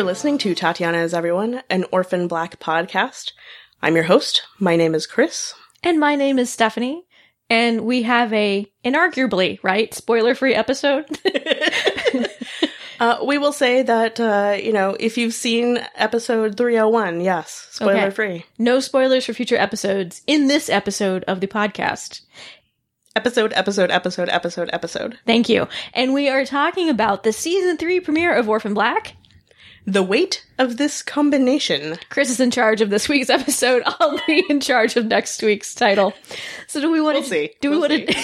You're listening to Tatiana is Everyone, an Orphan Black podcast. I'm your host. My name is Chris. And my name is Stephanie. And we have a inarguably, right, spoiler-free episode. Uh, we will say that, uh, you know, if you've seen episode 301, yes, spoiler Okay. free. no spoilers for future episodes in this episode of the podcast. Episode, episode, episode, episode, episode. Thank you. And we are talking about the season three premiere of Orphan Black. The weight of this combination. Chris is in charge of this week's episode. I'll be in charge of next week's title. So do we want We'll to see. do we We'll want to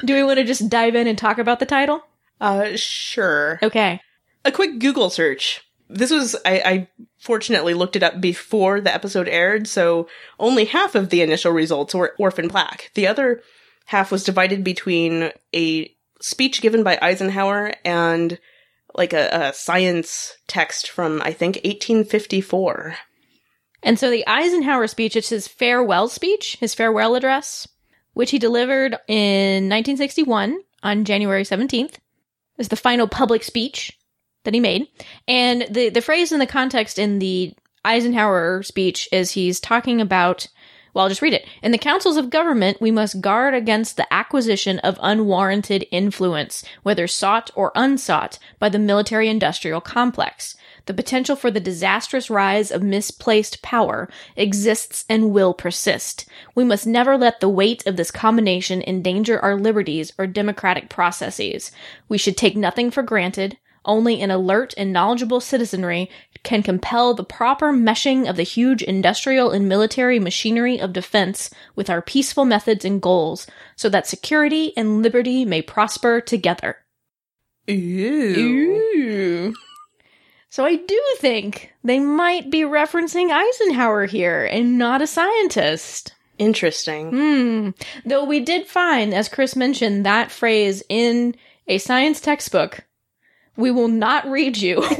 do we want to just dive in and talk about the title? Uh, sure. Okay. A quick Google search. This was, I, I fortunately looked it up before the episode aired, so only half of the initial results were Orphan Black. The other half was divided between a speech given by Eisenhower and like a, a science text from, I think, 1854. And so the Eisenhower speech, it's his farewell speech, his farewell address, which he delivered in 1961 on January 17th, is the final public speech that he made. And the, the phrase in the context in the Eisenhower speech is he's talking about, well, I'll just read it. In the councils of government, we must guard against the acquisition of unwarranted influence, whether sought or unsought, by the military industrial complex. The potential for the disastrous rise of misplaced power exists and will persist. We must never let the weight of this combination endanger our liberties or democratic processes. We should take nothing for granted. Only an alert and knowledgeable citizenry can compel the proper meshing of the huge industrial and military machinery of defense with our peaceful methods and goals, so that security and liberty may prosper together. Ooh. Ooh. So I do think they might be referencing Eisenhower here and not a scientist. Interesting. Hmm. Though we did find, as Chris mentioned, that phrase in a science textbook. We will not read you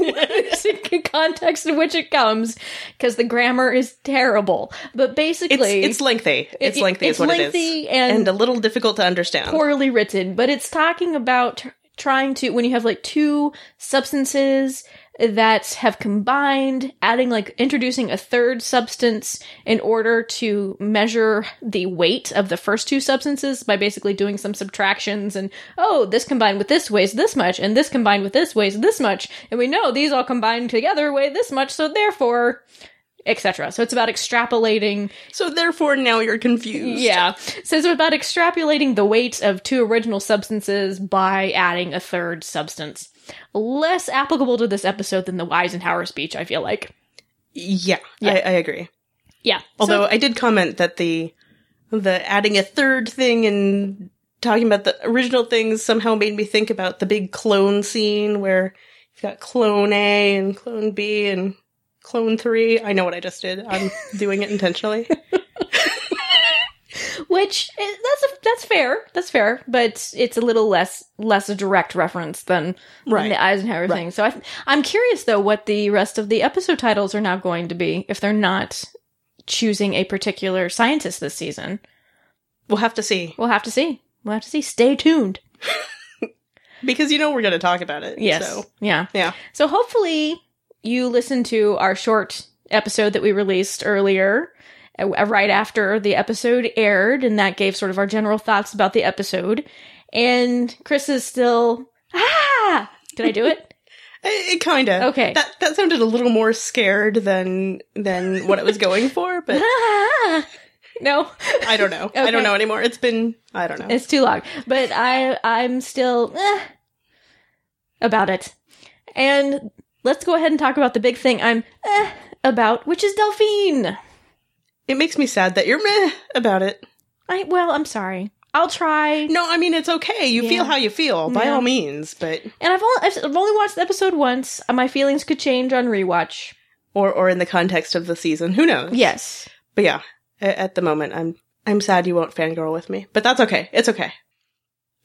the context in which it comes because the grammar is terrible. But basically, it's lengthy. It's it- lengthy it's is what lengthy it is. and- and a little difficult to understand. poorly written, but it's talking about tr- trying to when you have like two substances that have combined, adding like introducing a third substance in order to measure the weight of the first two substances by basically doing some subtractions and oh, this combined with this weighs this much and this combined with this weighs this much and we know these all combined together weigh this much so therefore etc. So it's about extrapolating so therefore now you're confused. yeah. So it's about extrapolating the weight of two original substances by adding a third substance. Less applicable to this episode than the Eisenhower speech, I feel like. Yeah, Yeah. I, I agree. Yeah. Although So- I did comment that the the adding a third thing and talking about the original things somehow made me think about the big clone scene where you've got clone A and clone B and clone three. I know what I just did. I'm doing it intentionally. which eh, that's a, that's fair. That's fair, but it's a little less less a direct reference than, than Right. the Eisenhower thing. So I, i'm curious though what the rest of the episode titles are now going to be if they're not choosing a particular scientist this season. We'll have to see We'll have to see. We'll have to see. Stay tuned. because you know we're going to talk about it. Yes. So Yeah. yeah. So hopefully you listened to our short episode that we released earlier, right after the episode aired, and that gave sort of our general thoughts about the episode. And Chris is still ah. Did I do it? It, kind of Okay. That that sounded a little more scared than than what I was going for, but. No, I don't know. I don't know anymore. It's been I don't know. it's too long. But I I'm still eh, about it. And let's go ahead and talk about the big thing I'm eh, about, which is Delphine. It makes me sad that you're meh about it. I well, I'm sorry. I'll try. No, I mean it's okay. You Yeah. feel how you feel by Yeah. all means, but And I've only I've, only watched the episode once. and My feelings could change on rewatch. or or in the context of the season, who knows? Yes. But yeah, at the moment, I'm I'm sad you won't fangirl with me, but that's okay. It's okay.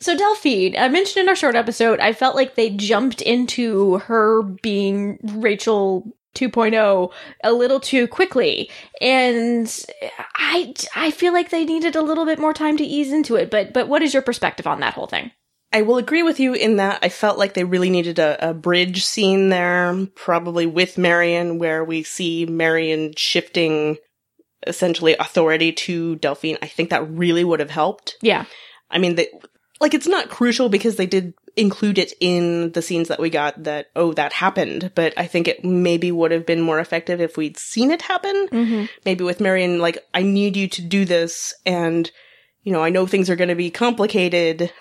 So Delphine, I mentioned in our short episode, I felt like they jumped into her being Rachel 2.0 a little too quickly, and I I feel like they needed a little bit more time to ease into it. But but what is your perspective on that whole thing? I will agree with you in that I felt like they really needed a, a bridge scene there, probably with Marion, where we see Marion shifting essentially authority to Delphine. I think that really would have helped. Yeah. I mean, they, like it's not crucial because they did include it in the scenes that we got that, oh, that happened. But I think it maybe would have been more effective if we'd seen it happen. Mm-hmm. Maybe with Marion, like, I need you to do this and, you know, I know things are going to be complicated.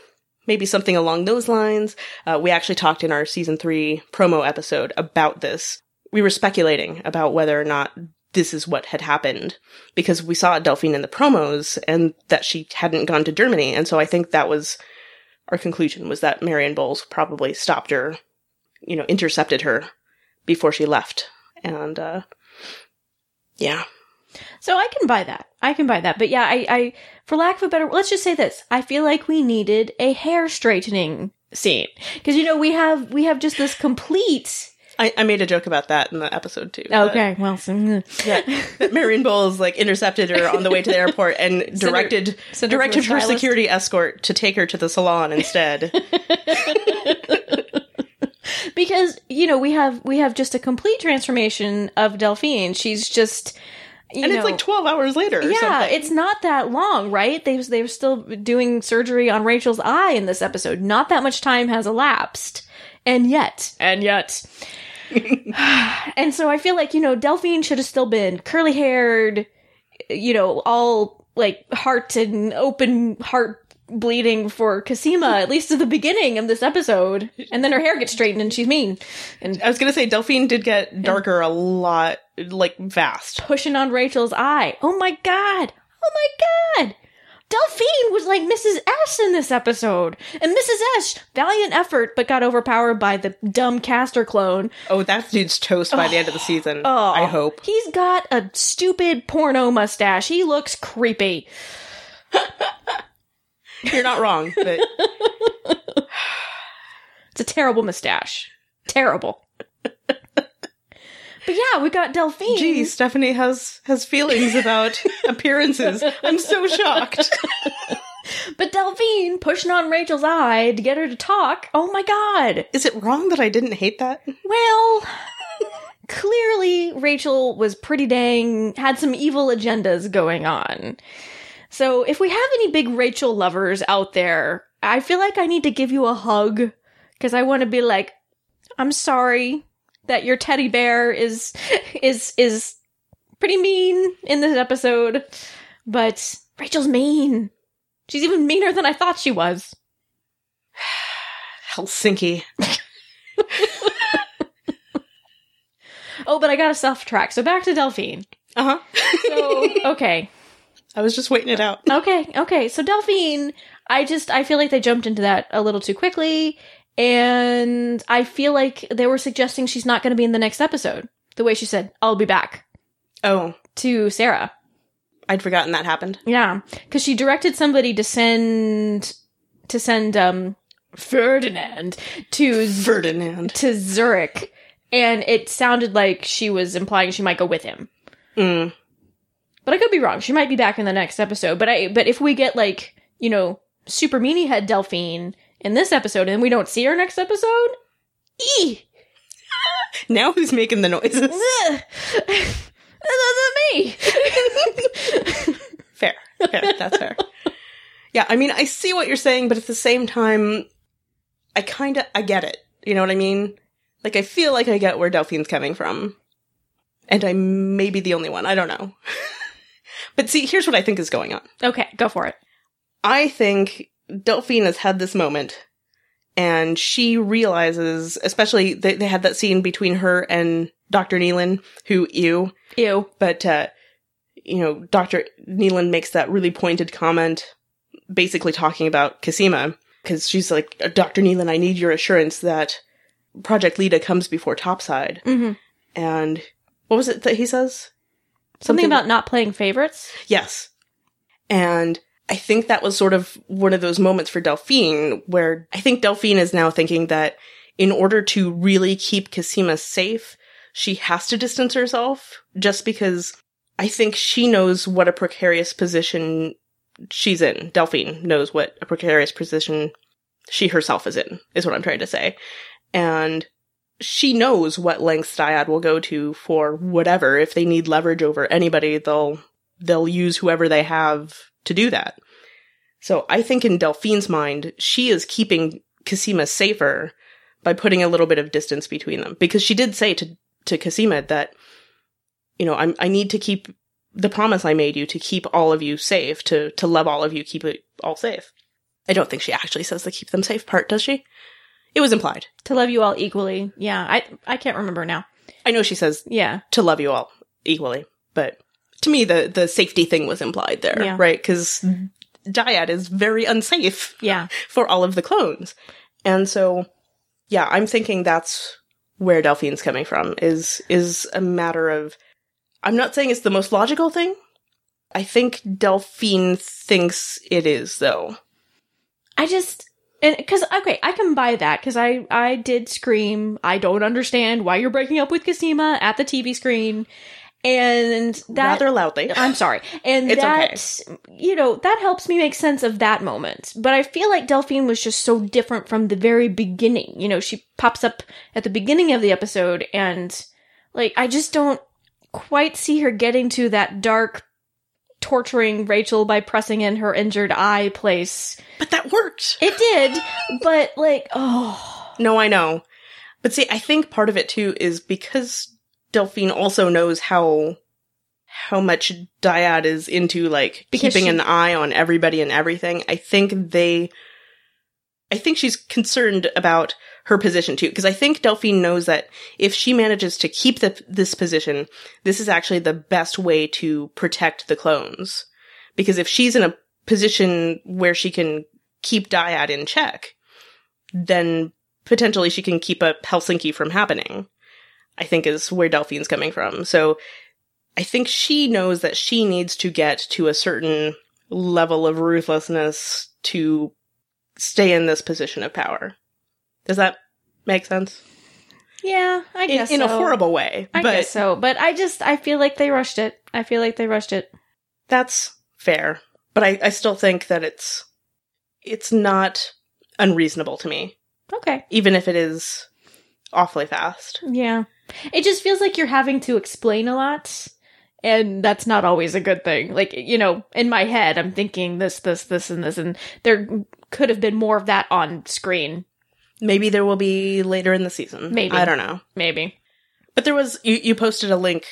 Maybe something along those lines. Uh, we actually talked in our season three promo episode about this. We were speculating about whether or not this is what had happened because we saw Delphine in the promos and that she hadn't gone to Germany. And so I think that was our conclusion was that Marion Bowles probably stopped her, you know, intercepted her before she left. And, uh, yeah. So I can buy that. I can buy that. But yeah, I, I, for lack of a better, let's just say this. I feel like we needed a hair straightening scene. Cause you know, we have, we have just this complete I, I made a joke about that in the episode too. Okay, well, so, mm. Yeah, that Marion Bowles like intercepted her on the way to the airport and directed send her directed her stylist. security escort to take her to the salon instead. because you know we have we have just a complete transformation of Delphine. She's just you and know, it's like twelve hours later. Or yeah, something. it's not that long, right? They they were still doing surgery on Rachel's eye in this episode. Not that much time has elapsed, and yet, and yet. and so I feel like, you know, Delphine should have still been curly haired, you know, all like heart and open heart bleeding for Cosima, at least at the beginning of this episode. And then her hair gets straightened and she's mean and I was gonna say Delphine did get darker a lot, like fast. pushing on Rachel's eye. Oh my god! Oh my god! Delphine was like Mrs. S in this episode. And Mrs. S, valiant effort, but got overpowered by the dumb Castor clone. Oh, that dude's toast by the end of the oh. season. Oh, I hope. He's got a stupid porno mustache. He looks creepy. You're not wrong, but It's a terrible mustache. Terrible. But yeah, we got Delphine. gee, Stephanie has has feelings about appearances. I'm so shocked. But Delphine pushing on Rachel's eye to get her to talk. Oh my god. Is it wrong that I didn't hate that? Well, clearly Rachel was pretty dang, had some evil agendas going on. So if we have any big Rachel lovers out there, I feel like I need to give you a hug because I want to be like, I'm sorry that your teddy bear is, is, is pretty mean in this episode, but Rachel's mean. She's even meaner than I thought she was. Helsinki. Oh, but I got a self track. So back to Delphine. Uh huh. So, okay. I was just waiting it out. Okay, okay. So Delphine, I just I feel like they jumped into that a little too quickly, and I feel like they were suggesting she's not going to be in the next episode. The way she said, "I'll be back" Oh, to Sarah. I'd forgotten that happened. Yeah, because she directed somebody to send to send um Ferdinand to Ferdinand. to Zurich, and it sounded like she was implying she might go with him. Mm. But I could be wrong. She might be back in the next episode. But I but if we get like, you know, super meanie head Delphine in this episode and we don't see her next episode, ee Now who's making the noises? ugh. That's not me. fair. Fair. That's fair. Yeah, I mean, I see what you're saying, but at the same time, I kind of, I get it. You know what I mean? Like, I feel like I get where Delphine's coming from. And I may be the only one. I don't know. but see, here's what I think is going on. okay, go for it. I think Delphine has had this moment and she realizes, especially they, they had that scene between her and Dr. Nealon, who, ew, Ew. but, uh, you know, Dr. Nealon makes that really pointed comment, basically talking about Cosima, because she's like, Dr. Nealon, I need your assurance that Project Leda comes before Topside. hmm And what was it that he says? Something about not playing favorites. Yes. And I think that was sort of one of those moments for Delphine where I think Delphine is now thinking that in order to really keep Cosima safe, she has to distance herself just because I think she knows what a precarious position she's in. Delphine knows what a precarious position she herself is in, is what I'm trying to say. And she knows what lengths Dyad will go to for whatever. If they need leverage over anybody, they'll they'll use whoever they have to do that. So I think in Delphine's mind, she is keeping Cosima safer by putting a little bit of distance between them. Because she did say to to Cosima that, you know, I'm I need to keep the promise I made you to keep all of you safe, to to love all of you, keep it all safe. I don't think she actually says the keep them safe part, does she? It was implied. To love you all equally. Yeah, I I can't remember now. I know she says Yeah. to love you all equally, but to me the the safety thing was implied there, Yeah. right? Because mm-hmm. Dyad is very unsafe Yeah. for all of the clones, and so yeah, I'm thinking that's where Delphine's coming from. Is is a matter of I'm not saying it's the most logical thing. I think Delphine thinks it is, though. I just and because okay, I can buy that because I I did scream. I don't understand why you're breaking up with Cosima at the TV screen, and that Rather loudly. I'm sorry, and It's that you know that helps me make sense of that moment. But I feel like Delphine was just so different from the very beginning. You know, she pops up at the beginning of the episode, and like I just don't quite see her getting to that dark. Torturing Rachel by pressing in her injured eye place. But that worked. It did, but like, oh, No, I know. But see, I think part of it too is because Delphine also knows how how much Dyad is into like Because keeping she- an eye on everybody and everything. I think they I think she's concerned about her position too because I think Delphine knows that if she manages to keep the, this position, this is actually the best way to protect the clones. Because if she's in a position where she can keep Dyad in check, then potentially she can keep a Helsinki from happening. I think is where Delphine's coming from. So I think she knows that she needs to get to a certain level of ruthlessness to stay in this position of power. Does that make sense? yeah, I In, guess in a so. horrible way, I but guess so, but I just I feel like they rushed it. I feel like they rushed it. that's fair. But I, I still think that it's it's not unreasonable to me, Okay, even if it is awfully fast. yeah, it just feels like you're having to explain a lot. And that's not always a good thing. Like, you know, in my head, I'm thinking this, this, this, and this, and there could have been more of that on screen. Maybe there will be later in the season. Maybe. I don't know. Maybe. But there was you, you posted a link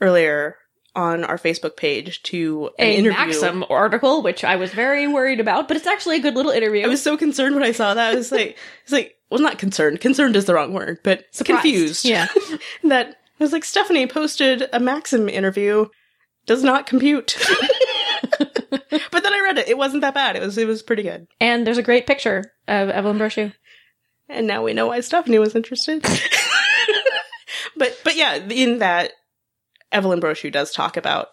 earlier on our Facebook page to an A interview. Maxim article, which I was very worried about, but it's actually a good little interview. I was so concerned when I saw that. I was like, it's like, well, not concerned. Concerned is the wrong word, but Surprised. confused. Yeah. that I was like, Stephanie posted a Maxim interview. Does not compute. but then I read it. It wasn't that bad. It was it was pretty good. And there's a great picture of Evelyn Brochu. And now we know why Stephanie was interested. but but yeah, in that Evelyn Brochu does talk about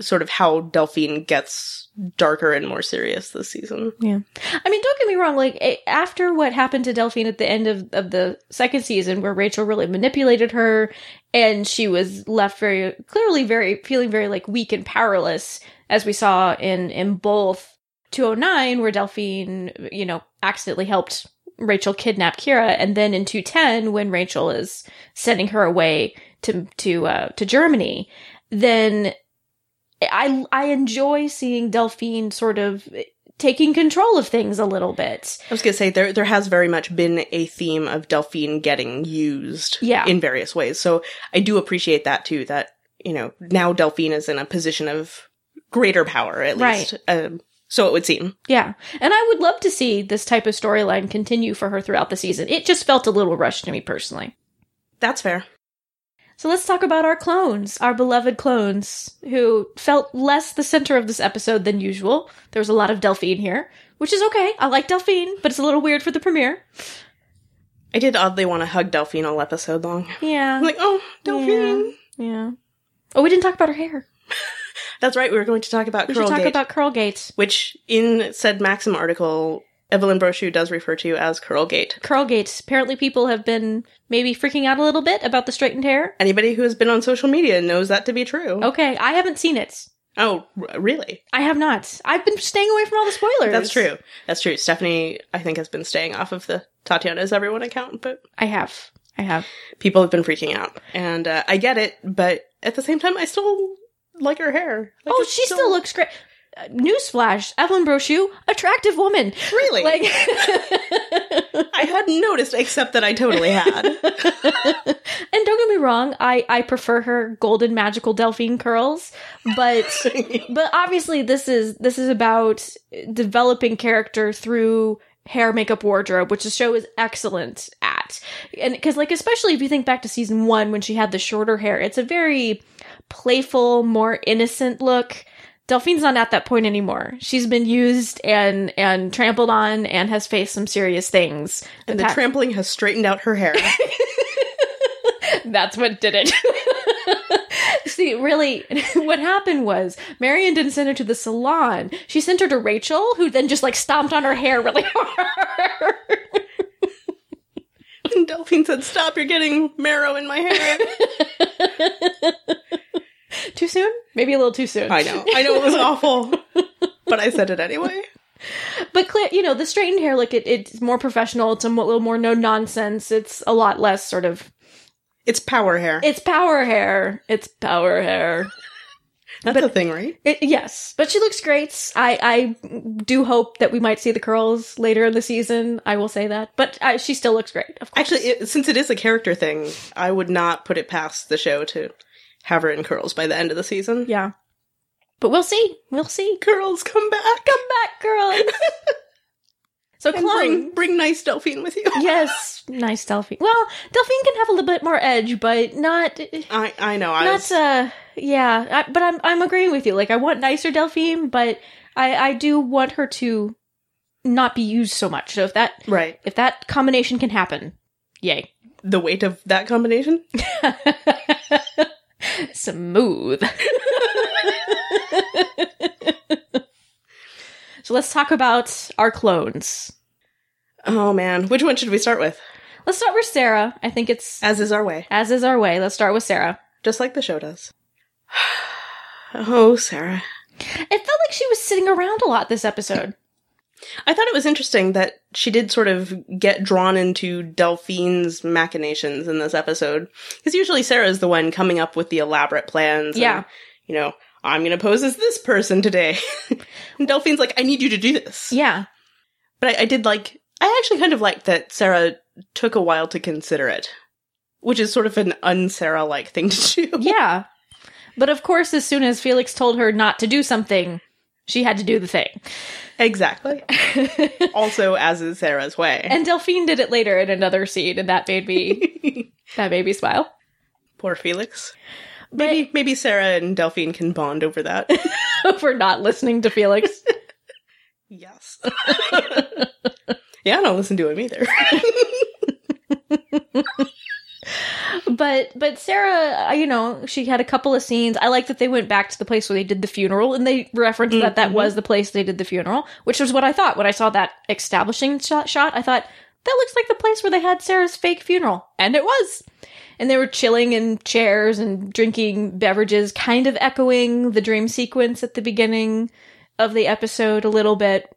sort of how Delphine gets darker and more serious this season. Yeah. I mean, don't get me wrong. Like, after what happened to Delphine at the end of, of the second season, where Rachel really manipulated her and she was left very clearly very feeling very like weak and powerless, as we saw in, in both 209, where Delphine, you know, accidentally helped Rachel kidnap Kira, and then in 210, when Rachel is sending her away to, to, uh, to Germany, then I I enjoy seeing Delphine sort of taking control of things a little bit. I was gonna say there there has very much been a theme of Delphine getting used Yeah. in various ways. So I do appreciate that too, that, you know, now Delphine is in a position of greater power at Right. least. Um, so it would seem. Yeah. And I would love to see this type of storyline continue for her throughout the season. It just felt a little rushed to me personally. That's fair. So let's talk about our clones, our beloved clones, who felt less the center of this episode than usual. There was a lot of Delphine here, which is okay. I like Delphine, but it's a little weird for the premiere. I did oddly want to hug Delphine all episode long. Yeah. I'm like, oh, Delphine. yeah. Oh, we didn't talk about her hair. That's right. We were going to talk about We should talk Gate, about Curlgate. which in said Maxim article, Evelyn Brochu does refer to as Curlgate. Curlgate. Apparently, people have been maybe freaking out a little bit about the straightened hair. Anybody who has been on social media knows that to be true. Okay, I haven't seen it. Oh, really? I have not. I've been staying away from all the spoilers. That's true. That's true. Stephanie, I think, has been staying off of the Tatiana's everyone account, but I have. I have. people have been freaking out, and uh, I get it. But at the same time, I still like her hair. Like, oh, she still looks great. Newsflash: Evelyn Brochu, attractive woman. really. Like, I hadn't noticed, except that I totally had. and don't get me wrong, I I prefer her golden magical Delphine curls, but but obviously this is this is about developing character through hair makeup wardrobe which the show is excellent at and because like especially if you think back to season one when she had the shorter hair it's a very playful more innocent look delphine's not at that point anymore she's been used and and trampled on and has faced some serious things and the trampling has straightened out her hair. That's what did it. See, really, what happened was Marion didn't send her to the salon. She sent her to Rachel, who then just like stomped on her hair really hard. and Delphine said, "Stop! You're getting marrow in my hair." too soon? Maybe a little too soon. I know. I know it was awful, but I said it anyway. But clear, you know, the straightened hair look, it, it's more professional. It's a little more no nonsense. It's a lot less sort of. It's power hair. It's power hair. It's power hair. That's a thing, right? It, yes, but she looks great. I I do hope that we might see the curls later in the season. I will say that, but uh, she still looks great. Of course, Actually, it, since it is a character thing, I would not put it past the show to have her in curls by the end of the season. yeah. But we'll see. We'll see. Girls, come back! Come back, girls. so And bring, bring nice Delphine with you. yes, nice Delphine. Well, Delphine can have a little bit more edge, but not. I I know. I not was, uh yeah I, but i'm i'm agreeing with you like i want nicer delphine but i i do want her to not be used so much so if that right. if that combination can happen yay The weight of that combination. smooth. So let's talk about our clones. Oh man, which one should we start with? let's start with sarah. I think it's As is our way, as is our way. Let's start with sarah. Just like the show does. oh, Sarah. it felt like she was sitting around a lot this episode I thought it was interesting that she did sort of get drawn into Delphine's machinations in this episode. Because usually Sarah's the one coming up with the elaborate plans. and, Yeah. you know, I'm going to pose as this person today. and Delphine's like, I need you to do this. yeah But I, I did like, I actually kind of liked that Sarah took a while to consider it, which is sort of an un-Sarah like thing to do. Yeah. But of course, as soon as Felix told her not to do something, she had to do the thing. Exactly. also, as is Sarah's way. And Delphine did it later in another scene, and that made me that made me smile. Poor Felix. Maybe maybe Sarah and Delphine can bond over that. For not listening to Felix. yes. yeah, I don't listen to him either. But but Sarah, uh, you know, she had a couple of scenes. I like that they went back to the place where they did the funeral, and they referenced that that Mhm. was the place they did the funeral, which was what I thought when I saw that establishing shot. shot I thought that looks like the place where they had Sarah's fake funeral, and it was. And they were chilling in chairs and drinking beverages, kind of echoing the dream sequence at the beginning of the episode a little bit.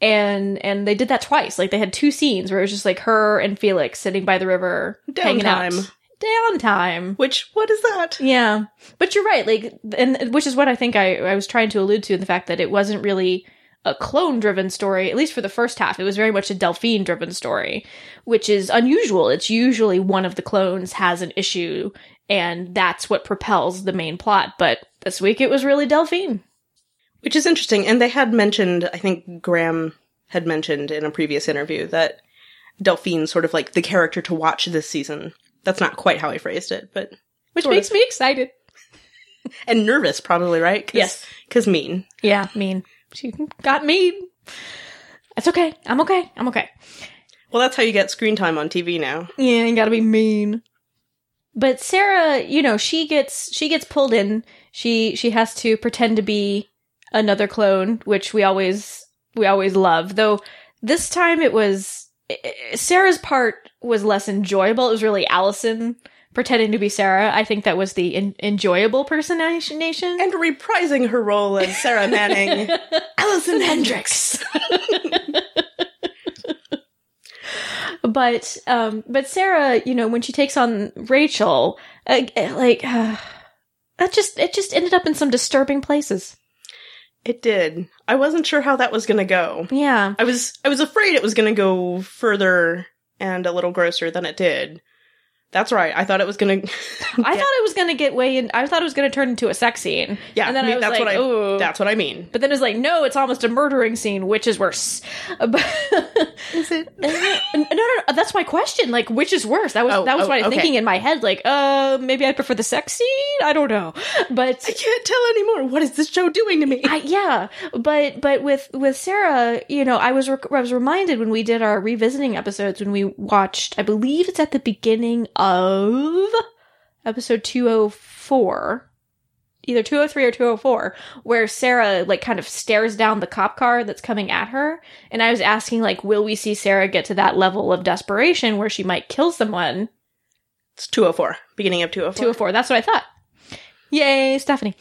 And and they did that twice. Like they had two scenes where it was just like her and Felix sitting by the river, hanging out. Downtime. Downtime. Which what is that? Yeah, but you're right. Like, and which is what I think I I was trying to allude to in the fact that it wasn't really a clone driven story, at least for the first half. It was very much a Delphine driven story, which is unusual. It's usually one of the clones has an issue, and that's what propels the main plot. But this week it was really Delphine. Which is interesting. And they had mentioned, I think Graeme had mentioned in a previous interview that Delphine's sort of like the character to watch this season. That's not quite how I phrased it, but Which Sort makes of. me excited. and nervous probably, right? Cause, Yes. Cause mean. Yeah, mean. She got mean. It's okay. I'm okay. I'm okay. Well, that's how you get screen time on TV now. Yeah, you gotta be mean. But Sarah, you know, she gets she gets pulled in. She she has to pretend to be another clone, which we always we always love. Though this time it was Sarah's part was less enjoyable. It was really Alison pretending to be Sarah. I think that was the en- enjoyable personation. And reprising her role as Sarah Manning, Alison Hendrix. but um, but Sarah, you know, when she takes on Rachel, uh, like uh, that just it just ended up in some disturbing places. It did. I wasn't sure how that was going to go. Yeah, I was I was afraid it was going to go further and a little grosser than it did. That's right. I thought it was going to. I thought it was going to get way in. I thought it was going to turn into a sex scene. Yeah, and then I mean, I was that's like, what I. "Ooh." That's what I mean. But then it's like, no, it's almost a murdering scene, which is worse. Is it? no, no, no, that's my question. Like, which is worse? That was Oh, that was oh, what I was okay. thinking in my head. Like, uh, maybe I prefer the sex scene. I don't know, but I can't tell anymore. What is this show doing to me? I, yeah, but but with with Sarah, you know, I was rec- I was reminded when we did our revisiting episodes when we watched. I believe it's at the beginning of episode two oh four. Either 203 or 204, where Sarah, like, kind of stares down the cop car that's coming at her. And I was asking, like, will we see Sarah get to that level of desperation where she might kill someone? It's 204. Beginning of 204. 204. That's what I thought. Yay, Stephanie.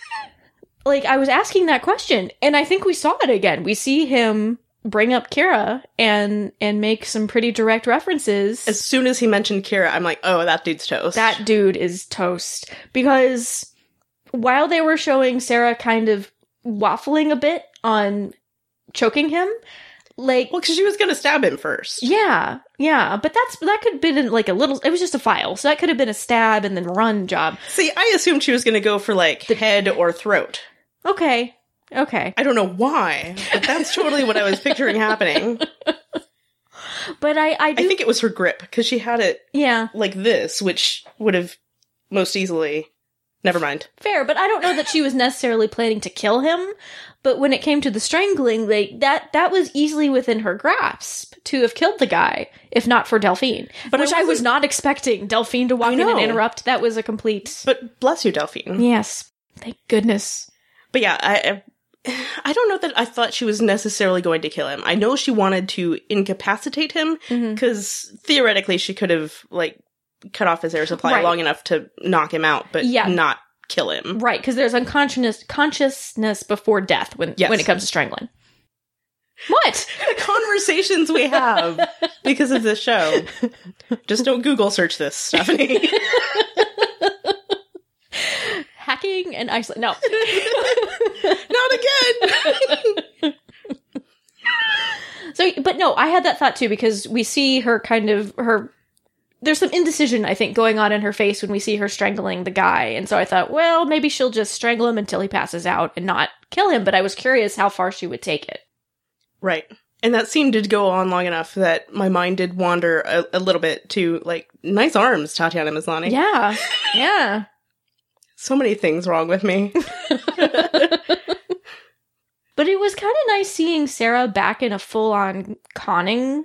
like, I was asking that question, and I think we saw it again. We see him bring up Kira and and make some pretty direct references. As soon as he mentioned Kira, I'm like, oh, that dude's toast. that dude is toast. Because while they were showing Sarah kind of waffling a bit on choking him, like well, because she was going to stab him first. yeah, yeah, but that's that could have been like a little. It was just a file, so that could have been a stab and then run job. See, I assumed she was going to go for like the head or throat. Okay, okay, I don't know why, but that's totally what I was picturing happening. but I I do I think it was her grip because she had it yeah like this, which would have most easily. Never mind. fair, but I don't know that she was necessarily planning to kill him. But when it came to the strangling, like that that was easily within her grasp to have killed the guy, if not for Delphine. But which I I, was wasn't- expecting Delphine to walk in and interrupt. That was a complete But bless you, Delphine. yes. Thank goodness. But yeah, I, I don't know that I thought she was necessarily going to kill him. I know she wanted to incapacitate him mm-hmm. because theoretically she could have like cut off his air supply Right. long enough to knock him out, but Yeah. not kill him. Right, because there's unconsciousness consciousness before death when Yes. when it comes to strangling. What? The conversations we have because of this show. Just don't Google search this, Stephanie. Hacking and isolate. No. not again. So, but no, I had that thought too because we see her kind of her. There's some indecision, I think, going on in her face when we see her strangling the guy, and so I thought, well, maybe she'll just strangle him until he passes out and not kill him. But I was curious how far she would take it. right. And that scene did go on long enough that my mind did wander a, a little bit to like nice arms, Tatiana Maslany. Yeah, yeah. So many things wrong with me. But it was kind of nice seeing Sarah back in a full on conning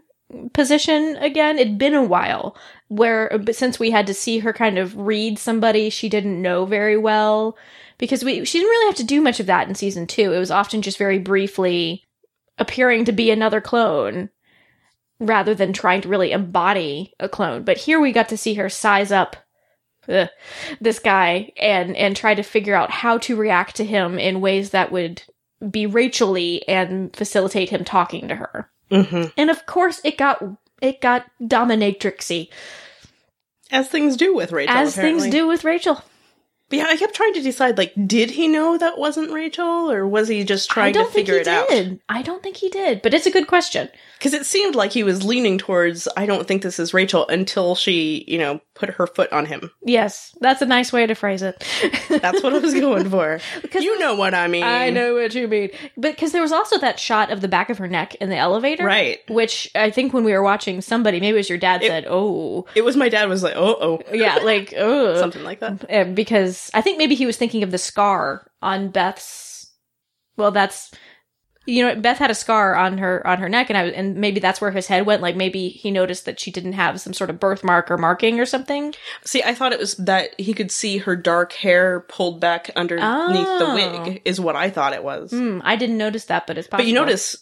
position again. It'd been a while where, uh, but since we had to see her kind of read somebody she didn't know very well, because we, she didn't really have to do much of that in season two. It was often just very briefly appearing to be another clone rather than trying to really embody a clone. But here we got to see her size up ugh, this guy and and try to figure out how to react to him in ways that would be Rachel-y and facilitate him talking to her. hmm And of course, it got it got dominatrixy, As things do with Rachel. as apparently. things do with Rachel. But yeah, I kept trying to decide like, did he know that wasn't Rachel, or was he just trying to I don't to figure think it he out? did. I don't think he did, but it's a good question. Because it seemed like he was leaning towards, I don't think this is Rachel until she, you know, put her foot on him. Yes, that's a nice way to phrase it. That's what I was going for. Because you know what I mean. I know what you mean. But because there was also that shot of the back of her neck in the elevator. Right. Which I think when we were watching somebody, maybe it was your dad It- said, oh. It was my dad was like, oh, oh. Yeah, like, oh. Something like that. Uh, because I think maybe he was thinking of the scar on Beth's. Well, that's you know Beth had a scar on her on her neck, and I and maybe that's where his head went. Like maybe he noticed that she didn't have some sort of birthmark or marking or something. See, I thought it was that he could see her dark hair pulled back underneath the Oh. wig, is what I thought it was. Hmm, I didn't notice that, but it's possible. But you notice,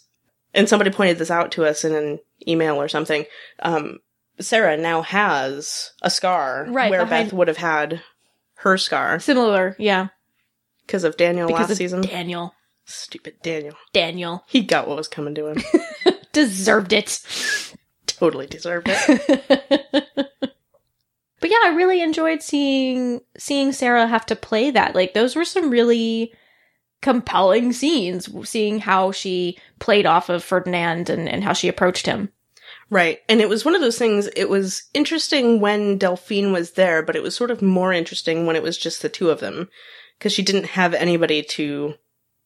and somebody pointed this out to us in an email or something. Um, Sarah now has a scar Right, where behind- Beth would have had her scar Similar, yeah. because of Daniel Because last of season. Daniel. Stupid Daniel. Daniel He got what was coming to him. deserved it. totally deserved it. But yeah, I really enjoyed seeing seeing Sarah have to play that. Like those were some really compelling scenes, seeing how she played off of Ferdinand and, and how she approached him. Right. And it was one of those things, it was interesting when Delphine was there, but it was sort of more interesting when it was just the two of them. Because she didn't have anybody to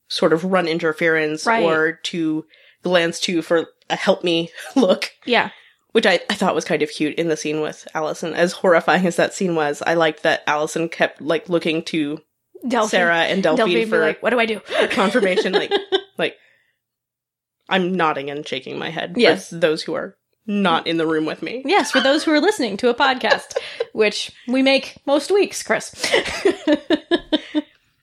sort of run interference Right. or to glance to for a help me look, Yeah. which I, I thought was kind of cute in the scene with Alison. As horrifying as that scene was, I liked that Alison kept like looking to Delphine, Sarah and Delphine, Delphine for like, what do I do? confirmation. like, like I'm nodding and shaking my head. Yes. Those who are not in the room with me. yes, for those who are listening to a podcast, which we make most weeks, Chris.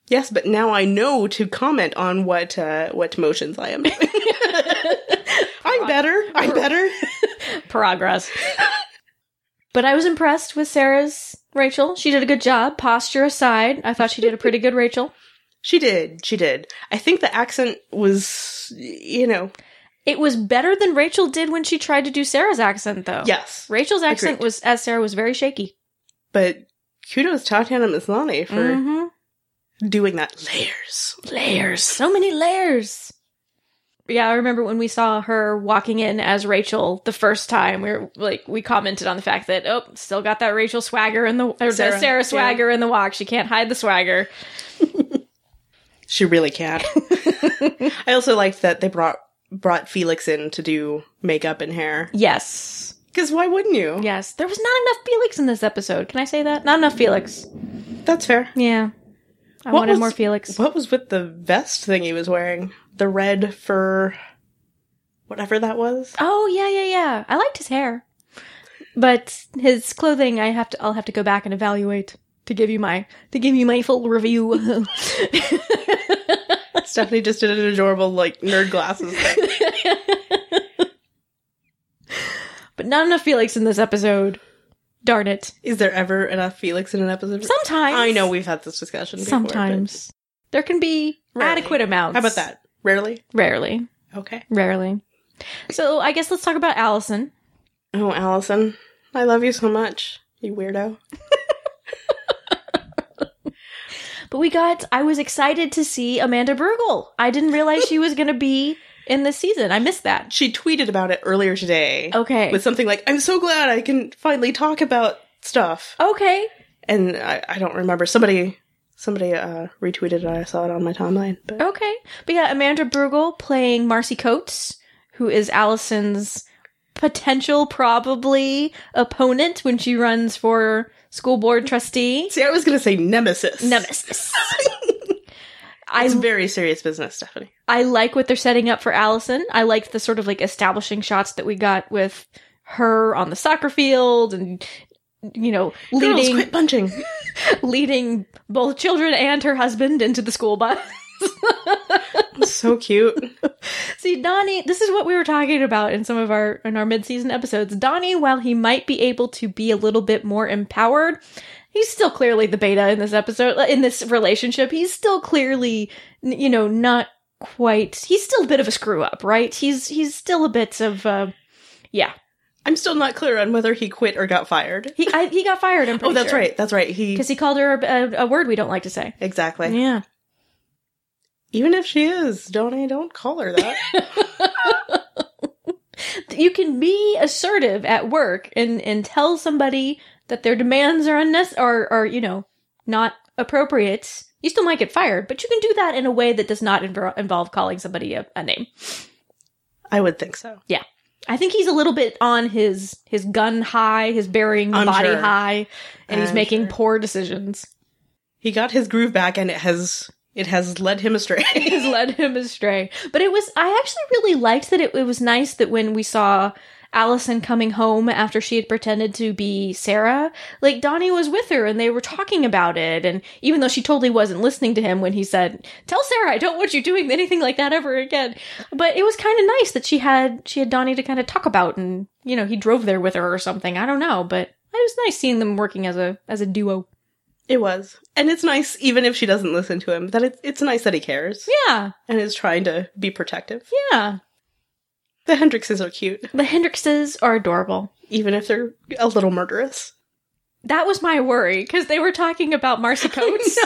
Yes, but now I know to comment on what uh, what motions I am. I'm better. I'm better. Progress. but I was impressed with Sarah's Rachel. She did a good job. Posture aside, I thought she did a pretty good Rachel. She did. She did. I think the accent was, you know, It was better than Rachel did when she tried to do Sarah's accent, though. yes. Rachel's accent Agreed. was, as Sarah was very shaky. But kudos to Tatiana Maslany for hmm doing that. Layers. Layers. So many layers. Yeah, I remember when we saw her walking in as Rachel the first time. We were like, we commented on the fact that oh, still got that Rachel swagger in the or Sarah, the Sarah yeah. swagger in the walk. She can't hide the swagger. She really can't. I also liked that they brought brought Felix in to do makeup and hair. Yes, Because why wouldn't you? yes. There was not enough Felix in this episode. Can I say that? Not enough Felix. That's fair. Yeah, I What wanted was- more Felix. What was with the vest thing he was wearing? The red fur, whatever that was. Oh yeah, yeah, yeah. I liked his hair, but his clothing, I have to. I'll have to go back and evaluate to give you my to give you my full review. Stephanie just did an adorable like nerd glasses thing. but not enough Felix in this episode. Darn it. Is there ever enough Felix in an episode? Sometimes I know we've had this discussion. Before, Sometimes there can be Rarely. adequate amounts. How about that? Rarely. Rarely, Okay. rarely. So I guess let's talk about Alison. Oh, Alison, I love you so much. You weirdo. But we got. I was excited to see Amanda Brugel. I didn't realize she was going to be in this season. I missed that. She tweeted about it earlier today Okay. with something like, "I'm so glad I can finally talk about stuff." okay. And I, I don't remember somebody somebody uh retweeted it. I saw it on my timeline. But Okay. But yeah, Amanda Brugel playing Marcy Coates, who is Alison's potential, probably opponent when she runs for school board trustee. see, I was gonna say nemesis. Nemesis. It's I very serious business, Stephanie. I like what they're setting up for Alison. I like the sort of like establishing shots that we got with her on the soccer field and you know Girls, leading quit punching. leading both children and her husband into the school bus. So cute. See, Donnie, this is what we were talking about in some of our in our mid-season episodes. Donnie, while he might be able to be a little bit more empowered, he's still clearly the beta in this episode in this relationship. He's still clearly, you know, not quite. He's still a bit of a screw up, right? He's he's still a bit of uh yeah. I'm still not clear on whether he quit or got fired. He I, he got fired. I'm Oh, that's right. That's right. He Because he called her a, a word we don't like to say. exactly. Yeah. Even if she is, Donnie, don't call her that. you can be assertive at work and and tell somebody that their demands are unnecessary or or you know not appropriate you still might get fired but you can do that in a way that does not invo- involve calling somebody a, a name I would think so. Yeah. I think he's a little bit on his his gun high his the I'm body sure. high and he's I'm making sure. poor decisions He got his groove back, and it has it has led him astray. It has led him astray. But it was, I actually really liked that it, it was nice that when we saw Alison coming home after she had pretended to be Sarah, like Donnie was with her and they were talking about it. And even though she totally wasn't listening to him when he said, "Tell Sarah I don't want you doing anything like that ever again," but it was kind of nice that she had she had Donnie to kind of talk about, and you know he drove there with her or something. I don't know, but it was nice seeing them working as a as a duo. It was. And it's nice, even if she doesn't listen to him, that it's, it's nice that he cares Yeah, and is trying to be protective. yeah. The Hendrixes are cute, The Hendrixes are adorable. even if they're a little murderous. That was my worry because they were talking about Marci Coates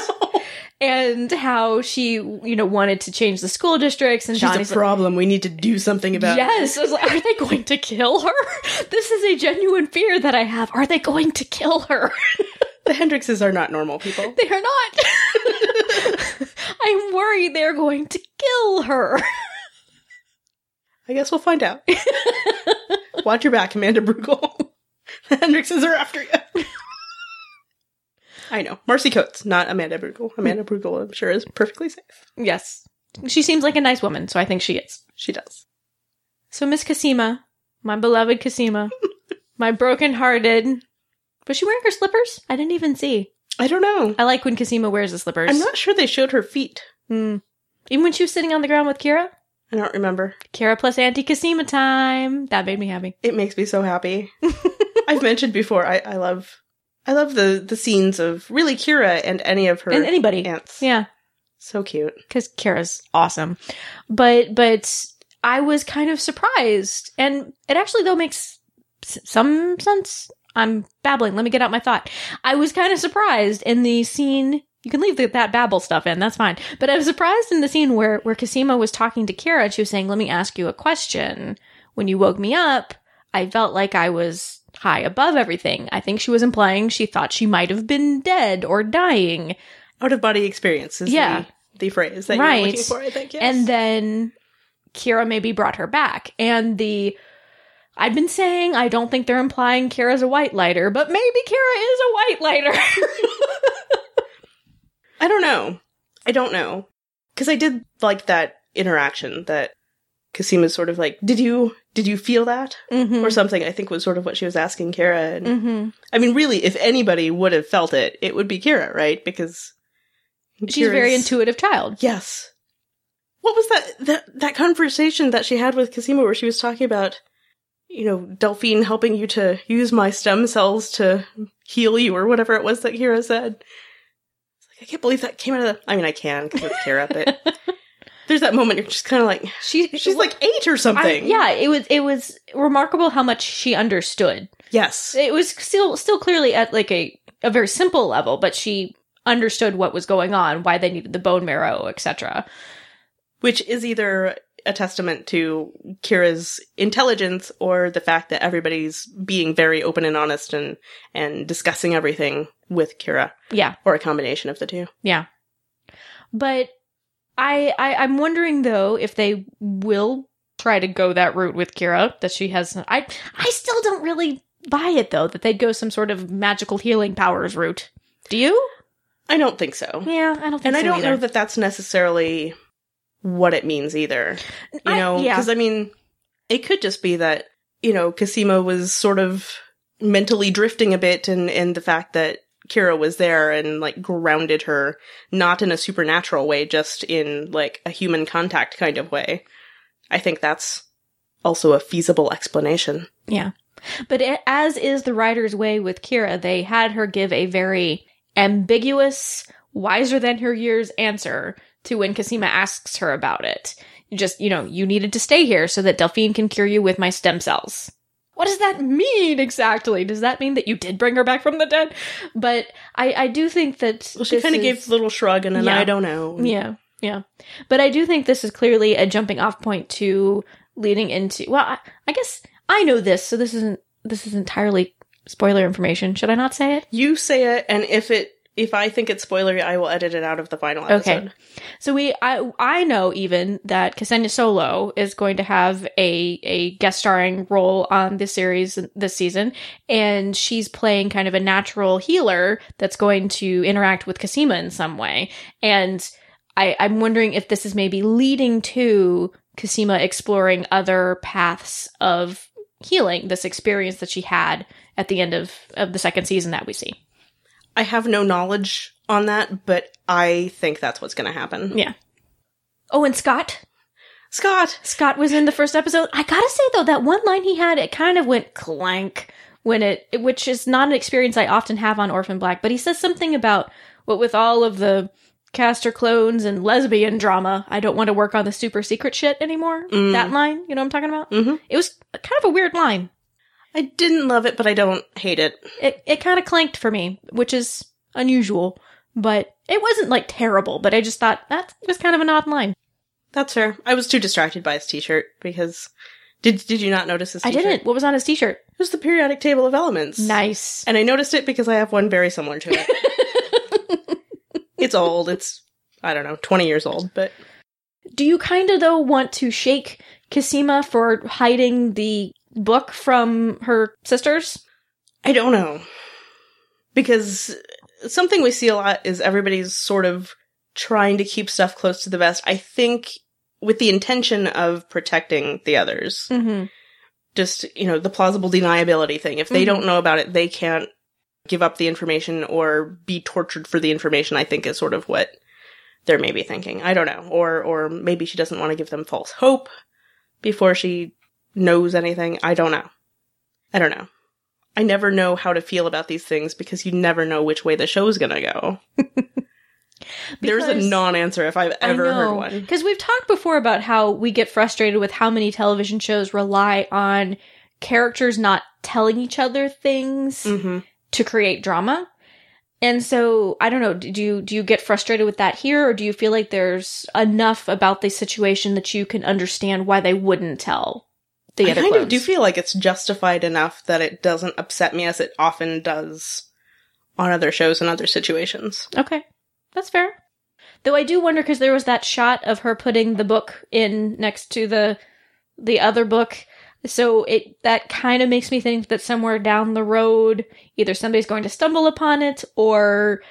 and how she, you know, wanted to change the school districts and She's Donnie's a problem. We need to do something about it. Yes, I was like, are they going to kill her? This is a genuine fear that I have. Are they going to kill her? The Hendrixes are not normal people. they are not. I'm worried they're going to kill her. I guess we'll find out. Watch your back, Amanda Brugel. the Hendrixes are after you. I know. Marci Coates, not Amanda Brugel. Amanda Brugel, I'm sure, is perfectly safe. Yes. She seems like a nice woman, so I think she is. She does. So Miss Cosima, my beloved Cosima, my broken-hearted. Was she wearing her slippers? I didn't even see. I don't know. I like when Cosima wears the slippers. I'm not sure they showed her feet. Hmm. Even when she was sitting on the ground with Kira? I don't remember. Kira plus Auntie Cosima time. That made me happy. It makes me so happy. I've mentioned before, I, I love I love the, the scenes of really Kira and any of her and anybody. aunts. Yeah. So cute. because Kira's awesome. But but I was kind of surprised, and it actually though makes some sense. I'm babbling. Let me get out my thought. I was kind of surprised in the scene. You can leave the, that babble stuff in. That's fine. But I was surprised in the scene where where Cosima was talking to Kira and she was saying, "Let me ask you a question." When you woke me up, I felt like I was high above everything. I think she was implying she thought she might have been dead or dying. Out of body experiences. Yeah. the, the phrase that Right. you're looking for, I think. Yes. And then Kira maybe brought her back. And the I've been saying I don't think they're implying Kira's a white lighter, but maybe Kira is a white lighter. I don't know. I don't know. Because I did like that interaction that Cosima's sort of like, did you did you feel that? mm-hmm. Or something, I think was sort of what she was asking Kira. And hmm I mean, really, if anybody would have felt it, it would be Kira, right? Because She's a very intuitive child. Yes. What was that that that conversation that she had with Cosima where she was talking about, you know, Delphine helping you to use my stem cells to heal you or whatever it was that Kira said. It's like, I can't believe that came out of the. I mean, I can because it's Kira, but there's that moment you're just kind of like, She she's like eight or I- something. yeah, it was it was remarkable how much she understood. Yes. It was still still clearly at like a a very simple level, but she understood what was going on, why they needed the bone marrow, etc. Which is either a testament to Kira's intelligence or the fact that everybody's being very open and honest and and discussing everything with Kira, Yeah, or a combination of the two. Yeah. But I, I I'm wondering though if they will try to go that route with Kira that she has I I still don't really buy it though that they'd go some sort of magical healing powers route. Do you? I don't think so. Yeah, I don't think And I don't either. know that that's necessarily what it means either. You I- know, yeah. because I mean, it could just be that, you know, Cosima was sort of mentally drifting a bit and, and the fact that Kira was there and like grounded her, not in a supernatural way, just in like a human contact kind of way. I think that's also a feasible explanation. Yeah. But it, as is the writer's way with Kira, they had her give a very ambiguous, wiser than her years answer to when Cosima asks her about it. You just, you know, you needed to stay here so that Delphine can cure you with my stem cells. What does that mean exactly? Does that mean that you did bring her back from the dead? But I, I do think that Well, she kind of gave a little shrug and then Yeah. I don't know. yeah, yeah. But I do think this is clearly a jumping off point to leading into. Well, I, I guess I know this, so this isn't this is entirely spoiler information. Should I not say it? You say it, and if it if I think it's spoilery, I will edit it out of the final episode. Okay. So we, I, I know even that Ksenia Solo is going to have a a guest starring role on this series this season, and she's playing kind of a natural healer that's going to interact with Cosima in some way. And I, I'm wondering if this is maybe leading to Cosima exploring other paths of healing this experience that she had at the end of, of the second season that we see. I have no knowledge on that, but I think that's what's going to happen. Yeah. Oh, and Scott. Scott! Scott was in the first episode. I gotta say though, that one line he had, it kind of went clank when it, which is not an experience I often have on Orphan Black, but he says something about what with all of the Castor clones and lesbian drama, I don't want to work on the super secret shit anymore. Mm. That line, you know what I'm talking about? Mhm. It was kind of a weird line. I didn't love it, but I don't hate it. It it kind of clanked for me, which is unusual, but it wasn't like terrible. But I just thought that was kind of an odd line. That's fair. I was too distracted by his t-shirt because did did you not notice his t-shirt? I didn't. What was on his T-shirt? It was the periodic table of elements. Nice. And I noticed it because I have one very similar to it. it's old. It's I don't know, 20 years old, but Do you kind of though want to shake Cosima for hiding the book from her sisters? I don't know. Because something we see a lot is everybody's sort of trying to keep stuff close to the vest. I think with the intention of protecting the others. Mm-hmm. Just, you know, the plausible deniability thing. If they Mhm. don't know about it, they can't give up the information or be tortured for the information, I think is sort of what they're maybe thinking. I don't know. Or or maybe she doesn't want to give them false hope before she knows anything. I don't know. I don't know. I never know how to feel about these things because you never know which way the show's gonna go. There's a non-answer if I've ever heard one. Because we've talked before about how we get frustrated with how many television shows rely on characters not telling each other things hmm to create drama. And so I don't know, do you do you get frustrated with that here or do you feel like there's enough about the situation that you can understand why they wouldn't tell the I other kind clones? of do feel like it's justified enough that it doesn't upset me as it often does on other shows and other situations. Okay. That's fair. Though I do wonder because there was that shot of her putting the book in next to the the other book. So it that kind of makes me think that somewhere down the road, either somebody's going to stumble upon it or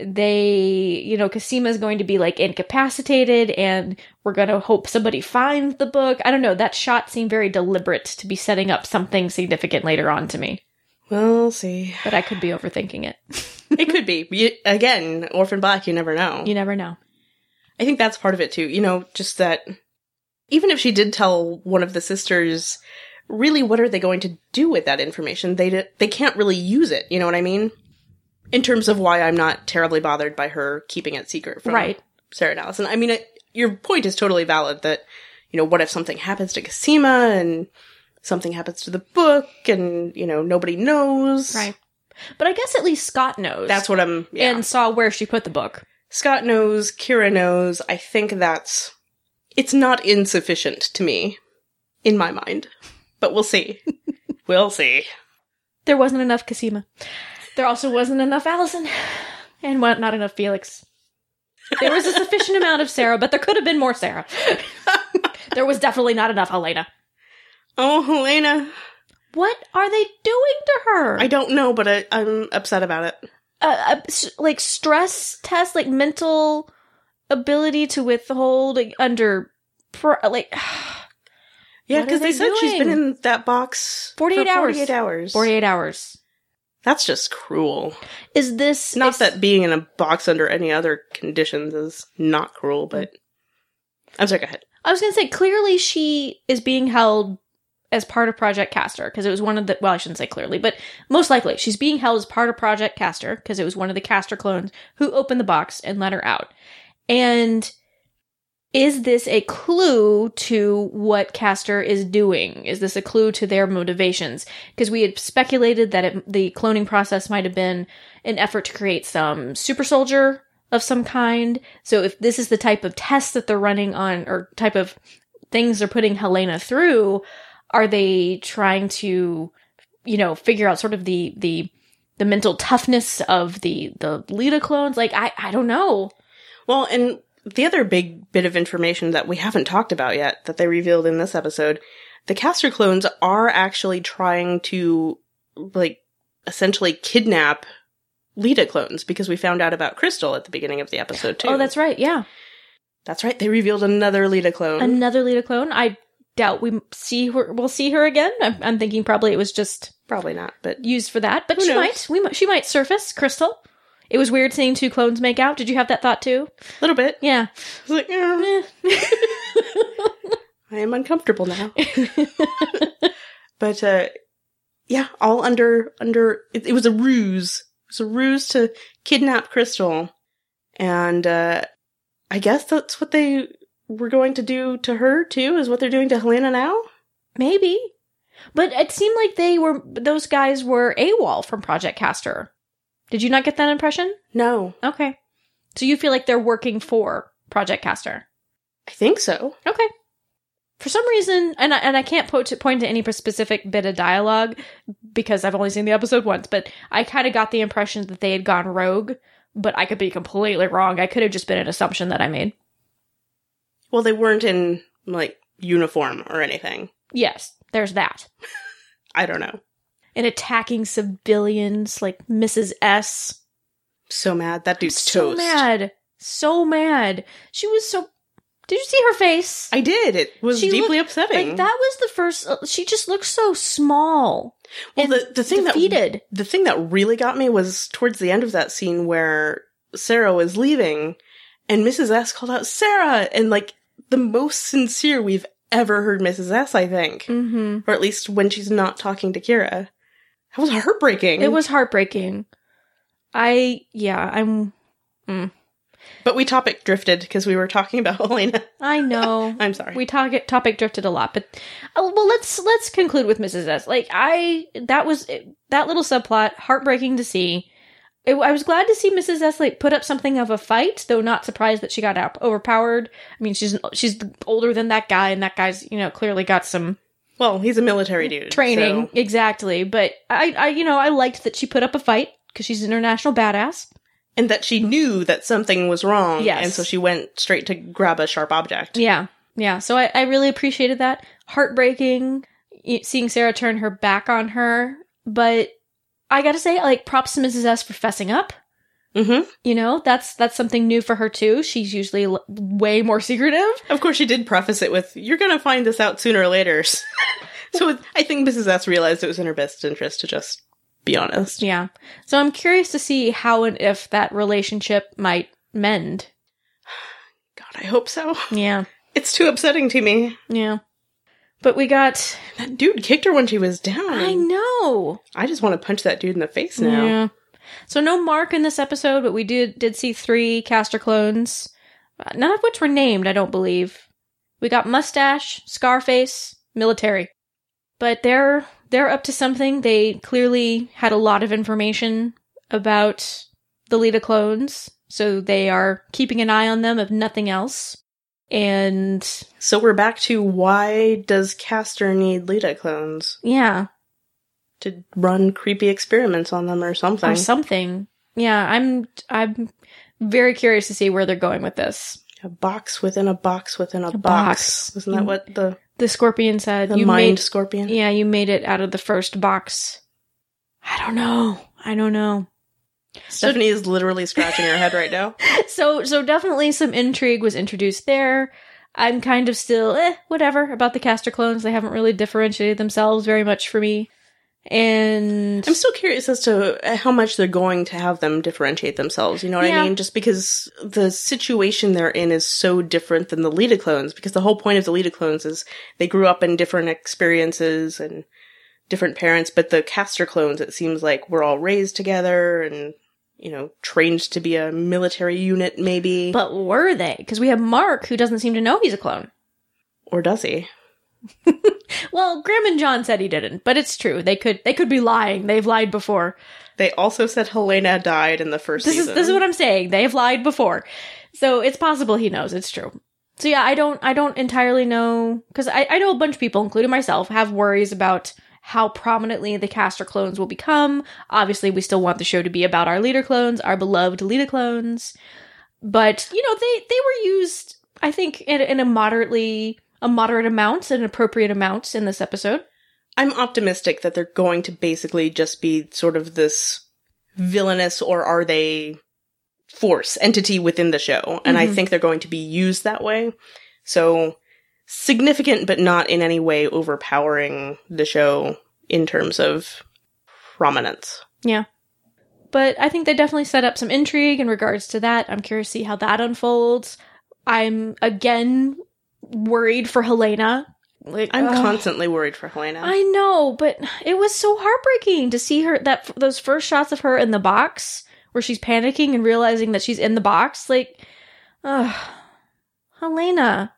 they, you know, Cosima's going to be like incapacitated and we're going to hope somebody finds the book. I don't know. That shot seemed very deliberate to be setting up something significant later on to me, We'll see. but I could be overthinking it. It could be. You, again, Orphan Black, you never know. You never know. I think that's part of it too. You know, just that even if she did tell one of the sisters, really, what are they going to do with that information? They d- they can't really use it. You know what I mean? In terms of why I'm not terribly bothered by her keeping it secret from Right. Sarah and Alison. I mean, it, your point is totally valid. That you know, what if something happens to Cosima and something happens to the book, and you know, nobody knows. Right. But I guess at least Scott knows. That's what I'm. Yeah. and saw where she put the book. Scott knows, Kira knows. I think that's it's not insufficient to me in my mind. But we'll see. we'll see. There wasn't enough Cosima. There also wasn't enough Alison. And what not enough Felix. There was a sufficient amount of Sarah, but there could have been more Sarah. there was definitely not enough Helena. Oh, Helena. What are they doing to her? I don't know, but I, I'm upset about it. uh, uh, like stress test, like mental ability to withhold like, under, pr- like Yeah, because they, they said she's been in that box 48 for hours. 48 hours. forty-eight hours. That's just cruel. Is this Not that being in a box under any other conditions is not cruel, but I'm sorry. Go ahead. I was gonna say clearly she is being held as part of Project Castor because it was one of the well I shouldn't say clearly but most likely she's being held as part of Project Castor because it was one of the Castor clones who opened the box and let her out. And is this a clue to what Castor is doing? Is this a clue to their motivations? Because we had speculated that it, the cloning process might have been an effort to create some super soldier of some kind. So if this is the type of test that they're running on, or type of things they're putting Helena through, are they trying to, you know, figure out sort of the the the mental toughness of the the Leda clones? Like I I don't know. Well, and the other big bit of information that we haven't talked about yet that they revealed in this episode, the Castor clones are actually trying to, like, essentially kidnap Leda clones because we found out about Crystal at the beginning of the episode too. Oh, that's right. Yeah, that's right. They revealed another Leda clone. another Leda clone. I doubt we see her. We'll see her again. I'm, I'm thinking probably it was just Probably not, but used for that, but she knows? might. We might. She might surface. Crystal. It was weird seeing two clones make out. Did you have that thought too? a little bit. Yeah. I was like, eh. I am uncomfortable now. but uh yeah, all under under it, it was a ruse. It was a ruse to kidnap Crystal. And uh I guess that's what they were going to do to her too, is what they're doing to Helena now? Maybe. But it seemed like they were those guys were AWOL from Project Castor. Did you not get that impression? No. Okay. So you feel like they're working for Project Castor. I think so. Okay. For some reason, and I, and I can't point to, point to any specific bit of dialogue because I've only seen the episode once, but I kind of got the impression that they had gone rogue, but I could be completely wrong. I could have just been an assumption that I made. Well, they weren't in like uniform or anything. Yes, there's that. I don't know. And attacking civilians like Mrs. S. So mad. That dude's so toast. mad. So mad. She was so. Did you see her face? I did. It was She deeply looked- upsetting. Like that was the first. She just looked so small. well, the the thing that defeated. the thing that really got me was towards the end of that scene where Sarah was leaving and Mrs. S called out Sarah and like the most sincere we've ever heard Mrs. S, I think. Mm-hmm. Or at least when she's not talking to Kira. That was heartbreaking. It was heartbreaking. I yeah, I'm. But we topic drifted because we were talking about Helena. I know. I'm sorry. we talk topic drifted a lot, but uh, well, let's let's conclude with Mrs. S. Like I, that was that little subplot heartbreaking to see. It, I was glad to see Mrs. S. like put up something of a fight, though not surprised that she got out overpowered. I mean, she's she's older than that guy, and that guy's you know clearly got some well, he's a military dude. training so- exactly. But I, I, you know, I liked that she put up a fight because she's an international badass. and that she knew that something was wrong. Yes. And so she went straight to grab a sharp object. Yeah, yeah. So I, I really appreciated that. Heartbreaking seeing Sarah turn her back on her, but I gotta say, like, props to Mrs. S for fessing up. Mm-hmm. You know, that's that's something new for her too. She's usually l- way more secretive. Of course, she did preface it with, "You're going to find this out sooner or later." so I think Mrs. S realized it was in her best interest to just be honest. Yeah. So I'm curious to see how and if that relationship might mend. God, I hope so. Yeah. It's too upsetting to me. Yeah. But we got. That dude kicked her when she was down. I know. I just want to punch that dude in the face now. Yeah. So no Mark in this episode, but we did did see three Castor clones, uh, none of which were named. I don't believe. We got mustache, Scarface, military, but they're they're up to something. They clearly had a lot of information about the Leda clones, so they are keeping an eye on them, if nothing else. And So we're back to why does Castor need Leda clones yeah, to run creepy experiments on them or something? or something. Yeah, I'm I'm very curious to see where they're going with this. a box within a box within a, box. box. Isn't that what the The scorpion said, the "You mind made scorpion? Yeah, you made it out of the first box. I don't know. I don't know. Stephanie is literally scratching her head right now. So so definitely some intrigue was introduced there. I'm kind of still eh, whatever about the Castor clones. They haven't really differentiated themselves very much for me. And I'm still curious as to uh, how much they're going to have them differentiate themselves. You know what Yeah. I mean? Just because the situation they're in is so different than the Leda clones, because the whole point of the Leda clones is they grew up in different experiences and different parents, but the Castor clones, it seems like we're all raised together and, you know, trained to be a military unit, maybe. but were they? Because we have Mark who doesn't seem to know he's a clone. or does he? Well, Graeme and John said he didn't, but it's true. They could they could be lying. They've lied before. They also said Helena died in the first This season. is this is what I'm saying. They've lied before, so it's possible he knows it's true. So yeah, I don't I don't entirely know because I I know a bunch of people, including myself, have worries about how prominently the Castor clones will become. Obviously, we still want the show to be about our Leda clones, our beloved Leda clones, but you know they they were used. I think in, in a moderately a moderate amount, an appropriate amount in this episode. I'm optimistic that they're going to basically just be sort of this villainous or are they force entity within the show. And I Mhm. think they're going to be used that way. So significant, but not in any way overpowering the show in terms of prominence. Yeah. But I think they definitely set up some intrigue in regards to that. I'm curious to see how that unfolds. I'm again worried for Helena. Like I'm ugh. constantly worried for Helena. I know, but it was so heartbreaking to see her that those first shots of her in the box where she's panicking and realizing that she's in the box. Like, ugh, Helena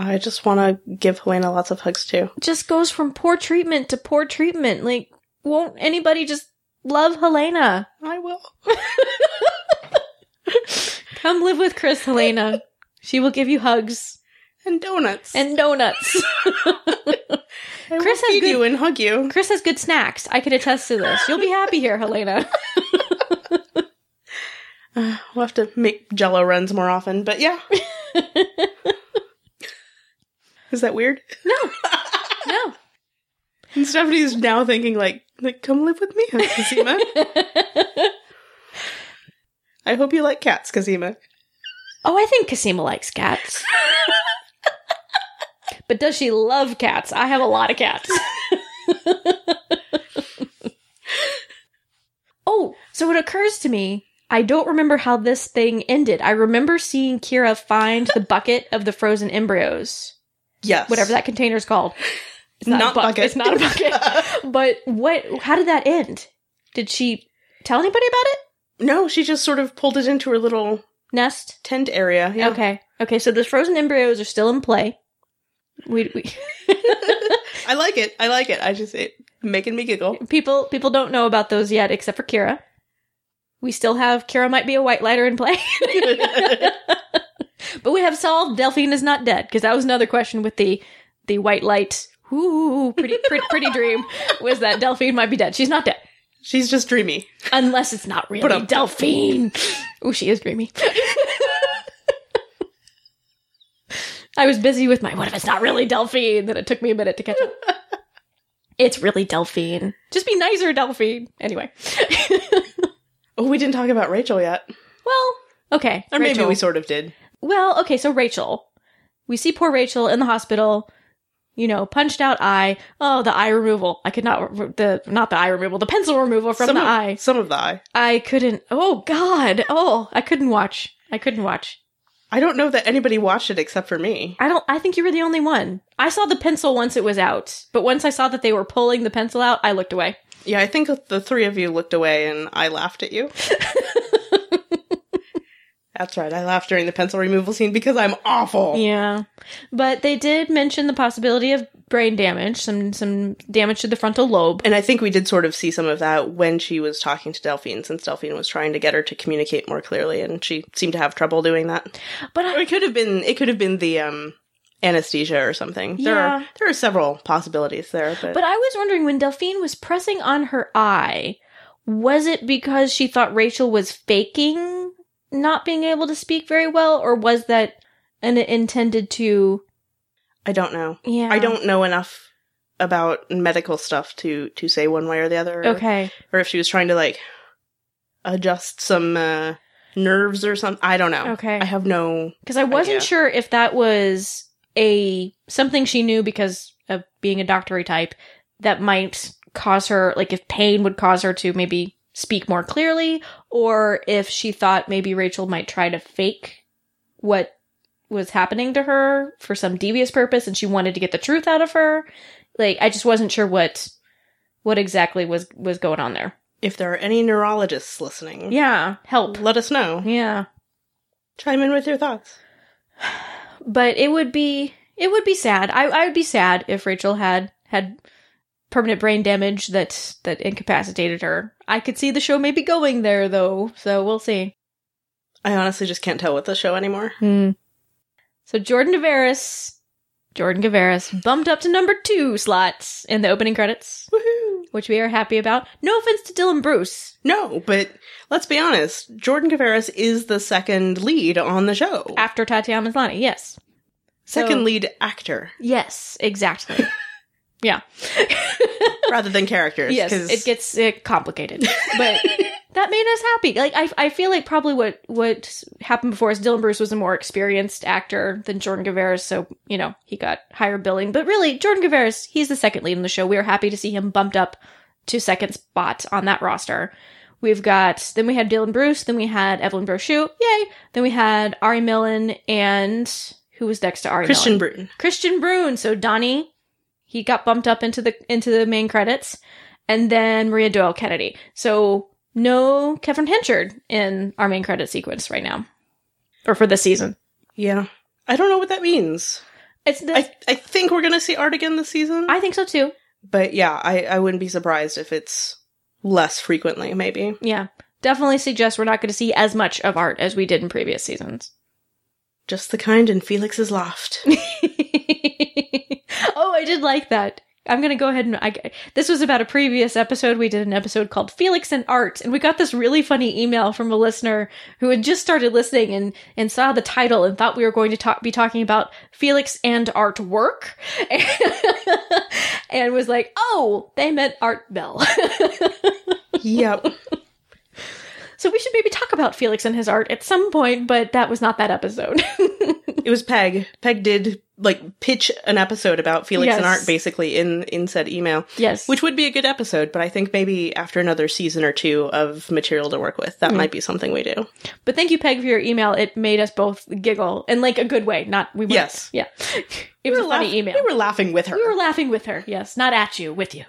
I just want to give Helena lots of hugs too. just goes from poor treatment to poor treatment. Like, won't anybody just love Helena? I will. Come live with Chris, Helena. She will give you hugs And donuts. and donuts. Chris has good- you and hug you. Chris has good snacks. I can attest to this. You'll be happy here, Helena. Uh, we'll have to make Jello runs more often, but yeah. Is that weird? No. No. And Stephanie's now thinking like, like, come live with me, Cosima. I hope you like cats, Cosima. Oh, I think Cosima likes cats. But does she love cats? I have a lot of cats. oh, so it occurs to me, I don't remember how this thing ended. I remember seeing Kira find the bucket of the frozen embryos, Yes. whatever that container's called. It's Not a bu- bucket. It's not a bucket. but what? How did that end? Did she tell anybody about it? No, she just sort of pulled it into her little Nest. tent area. Yeah. Okay. Okay. So the frozen embryos are still in play. We, we I like it. I like it. I just it making me giggle. people people don't know about those yet, except for Kira. We still have Kira might be a white lighter in play, but we have solved Delphine is not dead because that was another question with the the white light. Ooh, pretty pretty pretty dream was that Delphine might be dead. She's not dead She's just dreamy. unless it's not really Delphine. Ooh, she is dreamy. I was busy with my what if it's not really Delphine? Then it took me a minute to catch up. It's really Delphine. Just be nicer, Delphine. Anyway. Oh, we didn't talk about Rachel yet. well, okay. Or maybe we sort of did. Well, okay, so Rachel. We see poor Rachel in the hospital, you know, punched out eye. Oh, the eye removal. I could not, the, not the eye removal, the pencil removal from some the of, eye. Some of the eye. I couldn't, oh God. Oh, I couldn't watch. I couldn't watch. I don't know that anybody watched it except for me. I don't, I think you were the only one. I saw the pencil once it was out, but once I saw that they were pulling the pencil out, I looked away. Yeah, I think the three of you looked away and I laughed at you. That's right. I laughed during the pencil removal scene because I'm awful. Yeah. But they did mention the possibility of brain damage, some, some damage to the frontal lobe. And I think we did sort of see some of that when she was talking to Delphine, since Delphine was trying to get her to communicate more clearly, and she seemed to have trouble doing that. But I, it could have been it could have been the um anesthesia or something. There Yeah. are there are several possibilities there, but, But I was wondering when Delphine was pressing on her eye, was it because she thought Rachel was faking not being able to speak very well, or was that an intended to? I don't know. Yeah, I don't know enough about medical stuff to to say one way or the other. or- Okay, Or if she was trying to like adjust some uh nerves or something. I don't know. Okay. I have no because I wasn't Idea. sure if that was a something she knew because of being a doctory type that might cause her like if pain would cause her to maybe speak more clearly or if she thought maybe Rachel might try to fake what was happening to her for some devious purpose and she wanted to get the truth out of her like I just wasn't sure what what exactly was was going on there if there are any neurologists listening. yeah help Let us know. yeah Chime in with your thoughts. but it would be it would be sad. I I would be sad if Rachel had had permanent brain damage that that incapacitated her. I could see the show maybe going there though, so we'll see. I honestly just can't tell with the show anymore. Hmm. So Jordan Gavaris, Jordan Gavaris bumped up to number two slots in the opening credits, Woohoo! which we are happy about. No offense to Dylan Bruce. No, but let's be honest. Jordan Gavaris is the second lead on the show. After Tatiana Maslany, yes. second So- lead actor Yes, exactly. yeah. rather than characters. yes, 'cause it gets uh, complicated. But that made us happy. Like I, I feel like probably what what happened before is Dylan Bruce was a more experienced actor than Jordan Gavaris, so you know he got higher billing. But really, Jordan Gavaris, he's the second lead in the show. We are happy to see him bumped up to second spot on that roster. We've got then we had Dylan Bruce, then we had Evelyn Brochu, yay! Then we had Ari Millen and who was next to Ari Christian Millen? Bruton. Kristian Bruun. So Donnie, he got bumped up into the into the main credits, and then Maria Doyle Kennedy. So no Kevin Hanchard in our main credit sequence right now, or for this season. Yeah. I don't know what that means. It's the, I, I think we're gonna see art again this season. I think so too. but yeah, I, I wouldn't be surprised if it's less frequently, maybe. Yeah, definitely suggest we're not going to see as much of art as we did in previous seasons. Just the kind in Felix's loft. oh, I did like that. I'm gonna go ahead and I, this was about a previous episode. We did an episode called Felix and Art, and we got this really funny email from a listener who had just started listening and and saw the title and thought we were going to talk be talking about Felix and artwork, and was like, "Oh, they meant Art Bell." yep. So we should maybe talk about Felix and his art at some point, but that was not that episode. It was Peg. Peg did like pitch an episode about Felix and Art basically in in said email, yes, which would be a good episode. But I think maybe after another season or two of material to work with, that mm. might be something we do. But thank you, Peg, for your email. It made us both giggle in like a good way. Not we. weren't- Yes. Yeah. It was a were funny email. We were laughing with her. We were laughing with her. Yes, not at you, with you.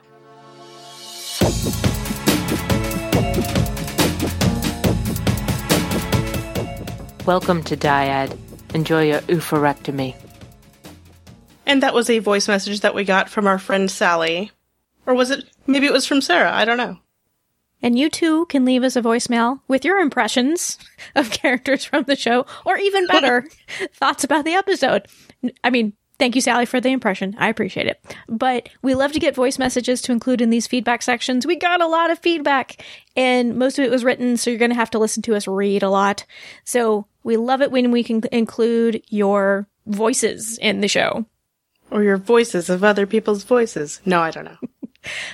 Welcome to Dyad. Enjoy your oophorectomy. and that was a voice message that we got from our friend Sally, or was it? Maybe it was from Sarah. I don't know. And you too can leave us a voicemail with your impressions of characters from the show, or even better, thoughts about the episode. I mean, thank you, Sally, for the impression. I appreciate it. But we love to get voice messages to include in these feedback sections. We got a lot of feedback, and most of it was written, so you're going to have to listen to us read a lot. So we love it when we can include your voices in the show. Or your voices of other people's voices. No, I don't know.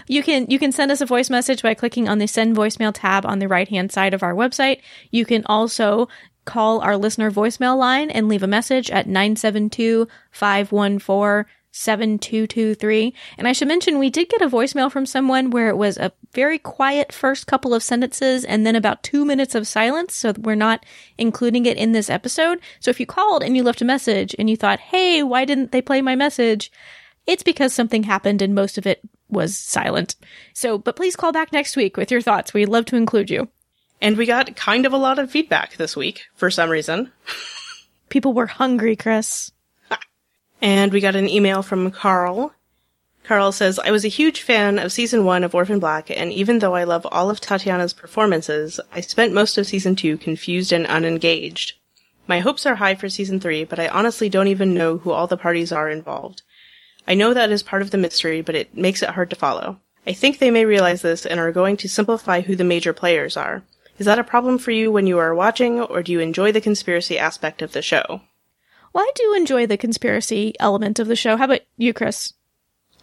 You can you can send us a voice message by clicking on the send voicemail tab on the right hand side of our website. You can also call our listener voicemail line and leave a message at 972-514-7223. And I should mention we did get a voicemail from someone where it was a very quiet first couple of sentences and then about 2 minutes of silence, so we're not including it in this episode. So if you called and you left a message and you thought, "Hey, why didn't they play my message?" It's because something happened and most of it was silent. So, but please call back next week with your thoughts. We'd love to include you. And we got kind of a lot of feedback this week for some reason. People were hungry, Chris. And we got an email from Carl. Carl says, I was a huge fan of season one of Orphan Black, and even though I love all of Tatiana's performances, I spent most of season two confused and unengaged. My hopes are high for season three, but I honestly don't even know who all the parties are involved. I know that is part of the mystery, but it makes it hard to follow. I think they may realize this and are going to simplify who the major players are. Is that a problem for you when you are watching, or do you enjoy the conspiracy aspect of the show? Well, I do enjoy the conspiracy element of the show. How about you, Chris?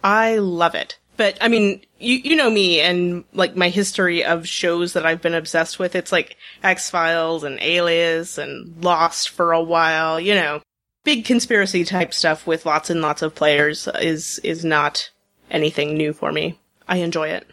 I love it. But I mean, you you know me and like my history of shows that I've been obsessed with. It's like X Files and Alias and Lost for a while. You know, big conspiracy type stuff with lots and lots of players is is not anything new for me. I enjoy it.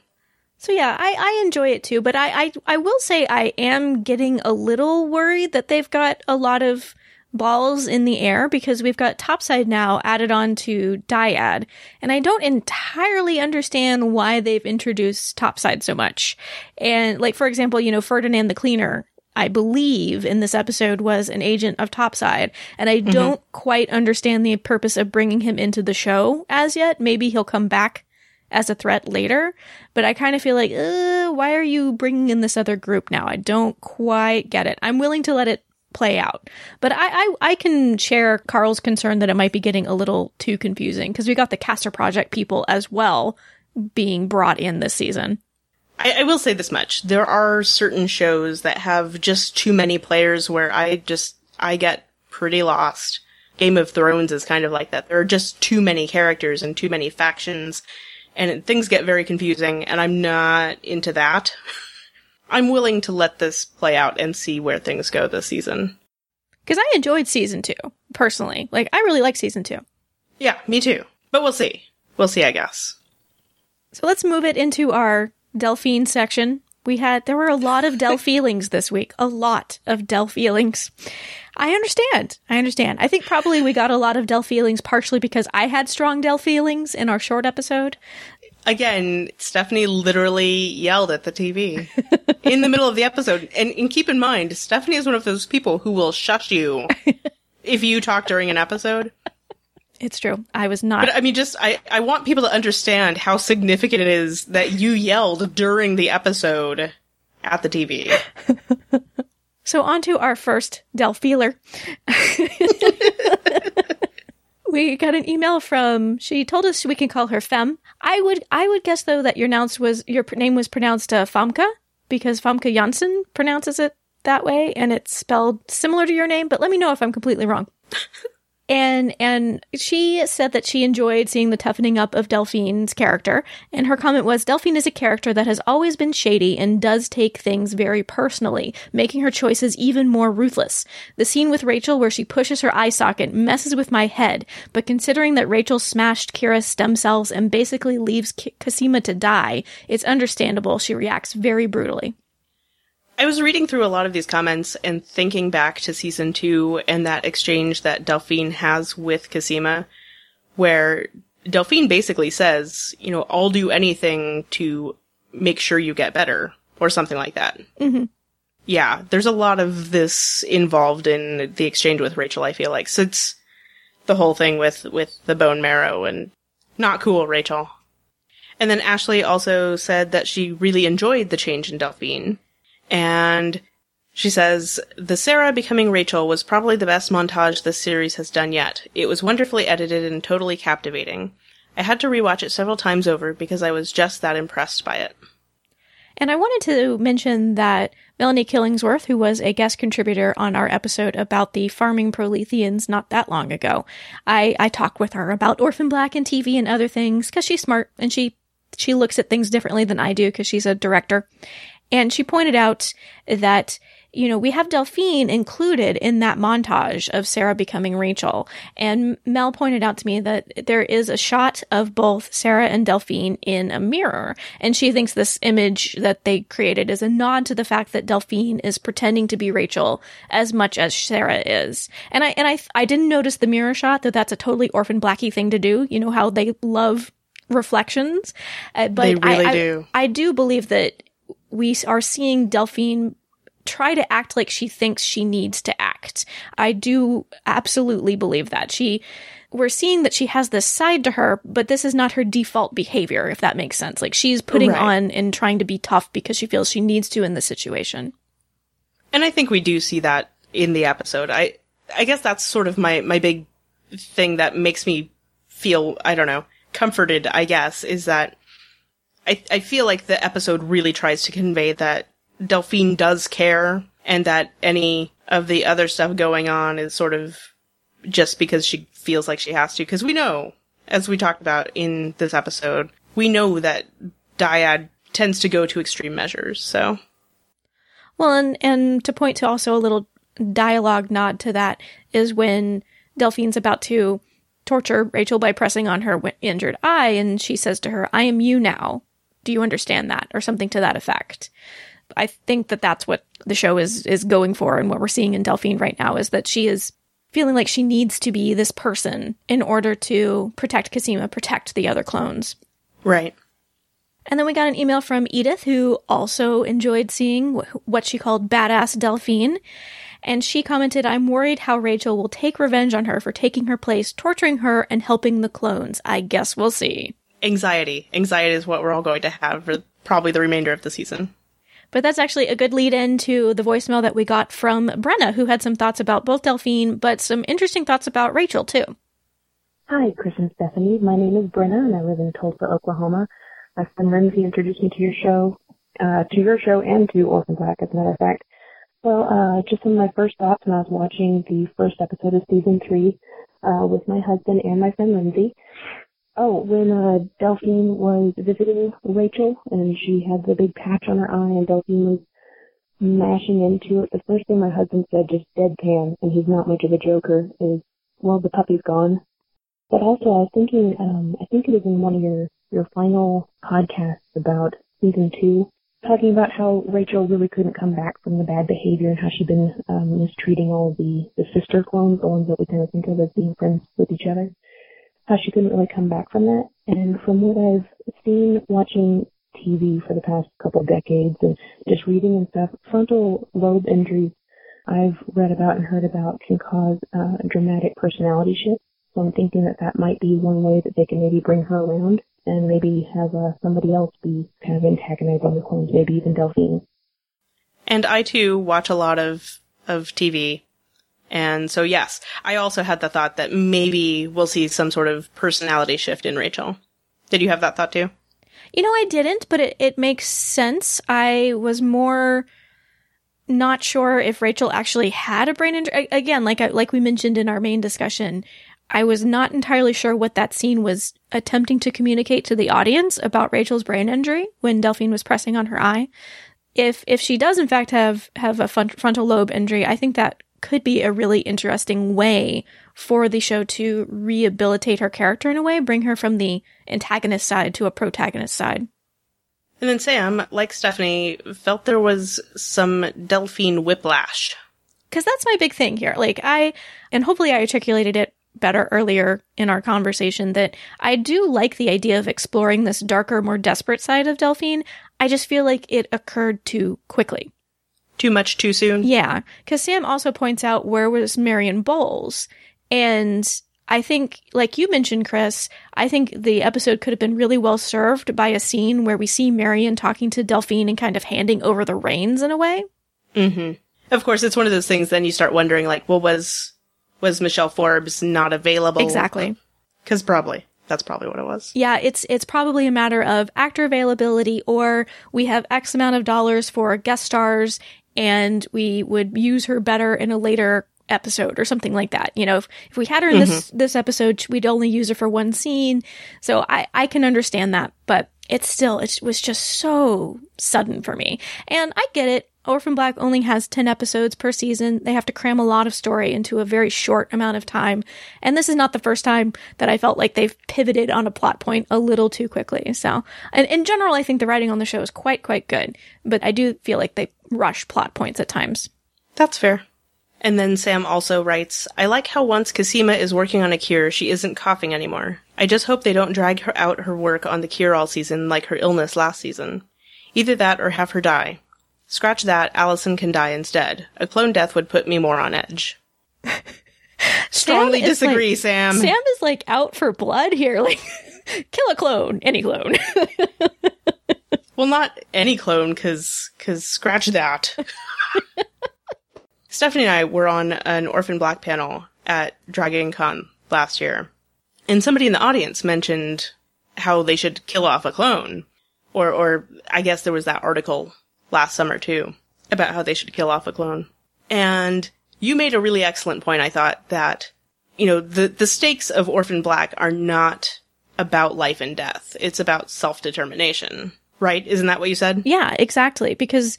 So yeah, I, I enjoy it too, but I, I I will say I am getting a little worried that they've got a lot of balls in the air because we've got topside now added on to dyad. And i don't entirely understand why they've introduced topside so much. And like for example you know ferdinand the cleaner i believe in this episode was an agent of topside. And i don't quite understand the purpose of bringing him into the show as yet. Maybe he'll come back as a threat later, but I kind of feel like, uh, why are you bringing in this other group now? I don't quite get it. I'm willing to let it play out, but I I, I can share Carl's concern that it might be getting a little too confusing because we got the Castor Project people as well being brought in this season. I, I will say this much: there are certain shows that have just too many players where I just I get pretty lost. Game of Thrones is kind of like that. There are just too many characters and too many factions, and things get very confusing. And I'm not into that. I'm willing to let this play out and see where things go this season. Because I enjoyed season two, personally. Like, I really like season two. Yeah, me too. But we'll see. We'll see, I guess. So let's move it into our Delphine section. We had, there were a lot of Del feelings this week. A lot of Del feelings. I understand. I understand. I think probably we got a lot of Del feelings partially because I had strong Del feelings in our short episode. Again, Stephanie literally yelled at the TV in the middle of the episode. And, and keep in mind, Stephanie is one of those people who will shush you if you talk during an episode. It's true. I was not. But I mean, just, I, I want people to understand how significant it is that you yelled during the episode at the TV. So on to our first Del feeler. We got an email from she told us we can call her Fem. I would I would guess though that your nounce was your name was pronounced uh, Famke because Famke Janssen pronounces it that way and it's spelled similar to your name, but let me know if I'm completely wrong. and and she said that she enjoyed seeing the toughening up of Delphine's character. And her comment was Delphine is a character that has always been shady and does take things very personally making her choices even more ruthless. The scene with Rachel where she pushes her eye socket messes with my head but considering that Rachel smashed Kira's stem cells and basically leaves K- Cosima to die it's understandable she reacts very brutally I was reading through a lot of these comments and thinking back to season two and that exchange that Delphine has with Cosima, where Delphine basically says, you know, I'll do anything to make sure you get better, or something like that. Mhm. Yeah, there's a lot of this involved in the exchange with Rachel, I feel like, since the whole thing with, with the bone marrow and not cool, Rachel. And then Ashley also said that she really enjoyed the change in Delphine. And she says, The Sarah becoming Rachel was probably the best montage this series has done yet. It was wonderfully edited and totally captivating. I had to rewatch it several times over because I was just that impressed by it. And I wanted to mention that Melanie Killingsworth, who was a guest contributor on our episode about the farming Proletheans not that long ago, I, I talked with her about Orphan Black and TV and other things because she's smart and she she looks at things differently than I do because she's a director. And she pointed out that, you know, we have Delphine included in that montage of Sarah becoming Rachel. And Mel pointed out to me that there is a shot of both Sarah and Delphine in a mirror. And she thinks this image that they created is a nod to the fact that Delphine is pretending to be Rachel as much as Sarah is. And I, and I, I didn't notice the mirror shot that that's a totally orphan blacky thing to do. You know how they love reflections. Uh, but They really I, I- do. I do believe that we are seeing Delphine try to act like she thinks she needs to act. I do absolutely believe that. She we're seeing that she has this side to her, but this is not her default behavior, if that makes sense. Like she's putting Right. on and trying to be tough because she feels she needs to in this situation. And I think we do see that in the episode. I I guess that's sort of my my big thing that makes me feel I don't know comforted. I guess is that I I feel like the episode really tries to convey that Delphine does care and that any of the other stuff going on is sort of just because she feels like she has to. Because we know, as we talked about in this episode, we know that Dyad tends to go to extreme measures. So Well, and and to point to also a little dialogue nod to that is when Delphine's about to torture Rachel by pressing on her injured eye, and she says to her, "I am you now. Do you understand that?" or something to that effect. I think that that's what the show is is going for, and what we're seeing in Delphine right now is that she is feeling like she needs to be this person in order to protect Cosima, protect the other clones. right. And then we got an email from Edith, who also enjoyed seeing what she called badass Delphine. And she commented, I'm worried how Rachel will take revenge on her for taking her place, torturing her, and helping the clones. I guess we'll see. Anxiety. Anxiety is what we're all going to have for probably the remainder of the season. But that's actually a good lead in to the voicemail that we got from Brenna, who had some thoughts about both Delphine, but some interesting thoughts about Rachel, too. Hi, Chris and Stephanie. My name is Brenna, and I live in Tulsa, Oklahoma. My friend Lindsay introduced me to your show, uh, to your show and to Orphan Black, as a matter of fact. Well, uh, just some of my first thoughts when I was watching the first episode of season three uh, with my husband and my friend Lindsay. Oh, when uh, Delphine was visiting Rachel and she had the big patch on her eye, and Delphine was mashing into it, the first thing my husband said, just deadpan, and he's not much of a joker, is, well, the puppy's gone. But also, I was thinking, um, I think it was in one of your, your final podcasts about season two, talking about how Rachel really couldn't come back from the bad behavior and how she'd been um, mistreating all the, the sister clones, the ones that we kind of think of as being friends with each other. How she couldn't really come back from that. And from what I've seen watching TV for the past couple decades and just reading and stuff, frontal lobe injuries I've read about and heard about can cause uh, dramatic personality shifts. So I'm thinking that that might be one way that they can maybe bring her around and maybe have uh, somebody else be kind of antagonizing the clones, maybe even Delphine. And I too watch a lot of of TV. And so yes, I also had the thought that maybe we'll see some sort of personality shift in Rachel. Did you have that thought too? You know, I didn't, but it, it makes sense. I was more not sure if Rachel actually had a brain injury. Again, like like we mentioned in our main discussion, I was not entirely sure what that scene was attempting to communicate to the audience about Rachel's brain injury when Delphine was pressing on her eye. If if she does in fact have have a frontal lobe injury, I think that could be a really interesting way for the show to rehabilitate her character in a way, bring her from the antagonist side to a protagonist side. And then Sam, like Stephanie, felt there was some Delphine whiplash. Cause that's my big thing here. Like I, and hopefully I articulated it better earlier in our conversation that I do like the idea of exploring this darker, more desperate side of Delphine. I just feel like it occurred too quickly. Too much too soon? Yeah. Cause Sam also points out where was Marion Bowles? And I think, like you mentioned, Chris, I think the episode could have been really well served by a scene where we see Marion talking to Delphine and kind of handing over the reins in a way. Mm-hmm. Of course, it's one of those things. Then you start wondering, like, well, was was Michelle Forbes not available? Exactly. Because probably that's probably what it was. Yeah, it's it's probably a matter of actor availability, or we have X amount of dollars for guest stars, and we would use her better in a later episode or something like that. You know, if, if we had her in mm-hmm. this this episode, we'd only use her for one scene. So I I can understand that, but it's still it was just so sudden for me. And I get it. Orphan Black only has 10 episodes per season. They have to cram a lot of story into a very short amount of time. And this is not the first time that I felt like they've pivoted on a plot point a little too quickly. So, and in general, I think the writing on the show is quite, quite good. But I do feel like they rush plot points at times. That's fair. And then Sam also writes, I like how once Cosima is working on a cure, she isn't coughing anymore. I just hope they don't drag her out her work on the cure all season like her illness last season. Either that or have her die. Scratch that, Alison can die instead. A clone death would put me more on edge. Strongly disagree, like, Sam. Sam is like out for blood here. Like, kill a clone, any clone. well, not any clone, cause, cause scratch that. Stephanie and I were on an Orphan Black panel at Dragon Con last year, and somebody in the audience mentioned how they should kill off a clone. Or, or I guess there was that article last summer too about how they should kill off a clone. And you made a really excellent point, I thought, that, you know, the, the stakes of Orphan Black are not about life and death. It's about self-determination, right? Isn't that what you said? Yeah, exactly. Because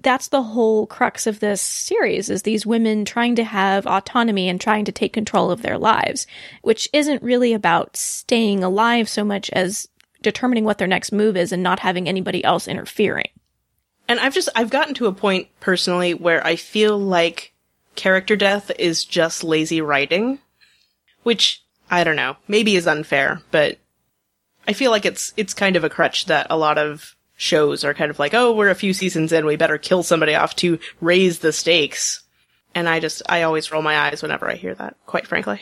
that's the whole crux of this series is these women trying to have autonomy and trying to take control of their lives, which isn't really about staying alive so much as determining what their next move is and not having anybody else interfering. And I've just I've gotten to a point personally where I feel like character death is just lazy writing, which I don't know, maybe is unfair, but I feel like it's it's kind of a crutch that a lot of shows are kind of like, oh, we're a few seasons in, we better kill somebody off to raise the stakes. And I just, I always roll my eyes whenever I hear that, quite frankly.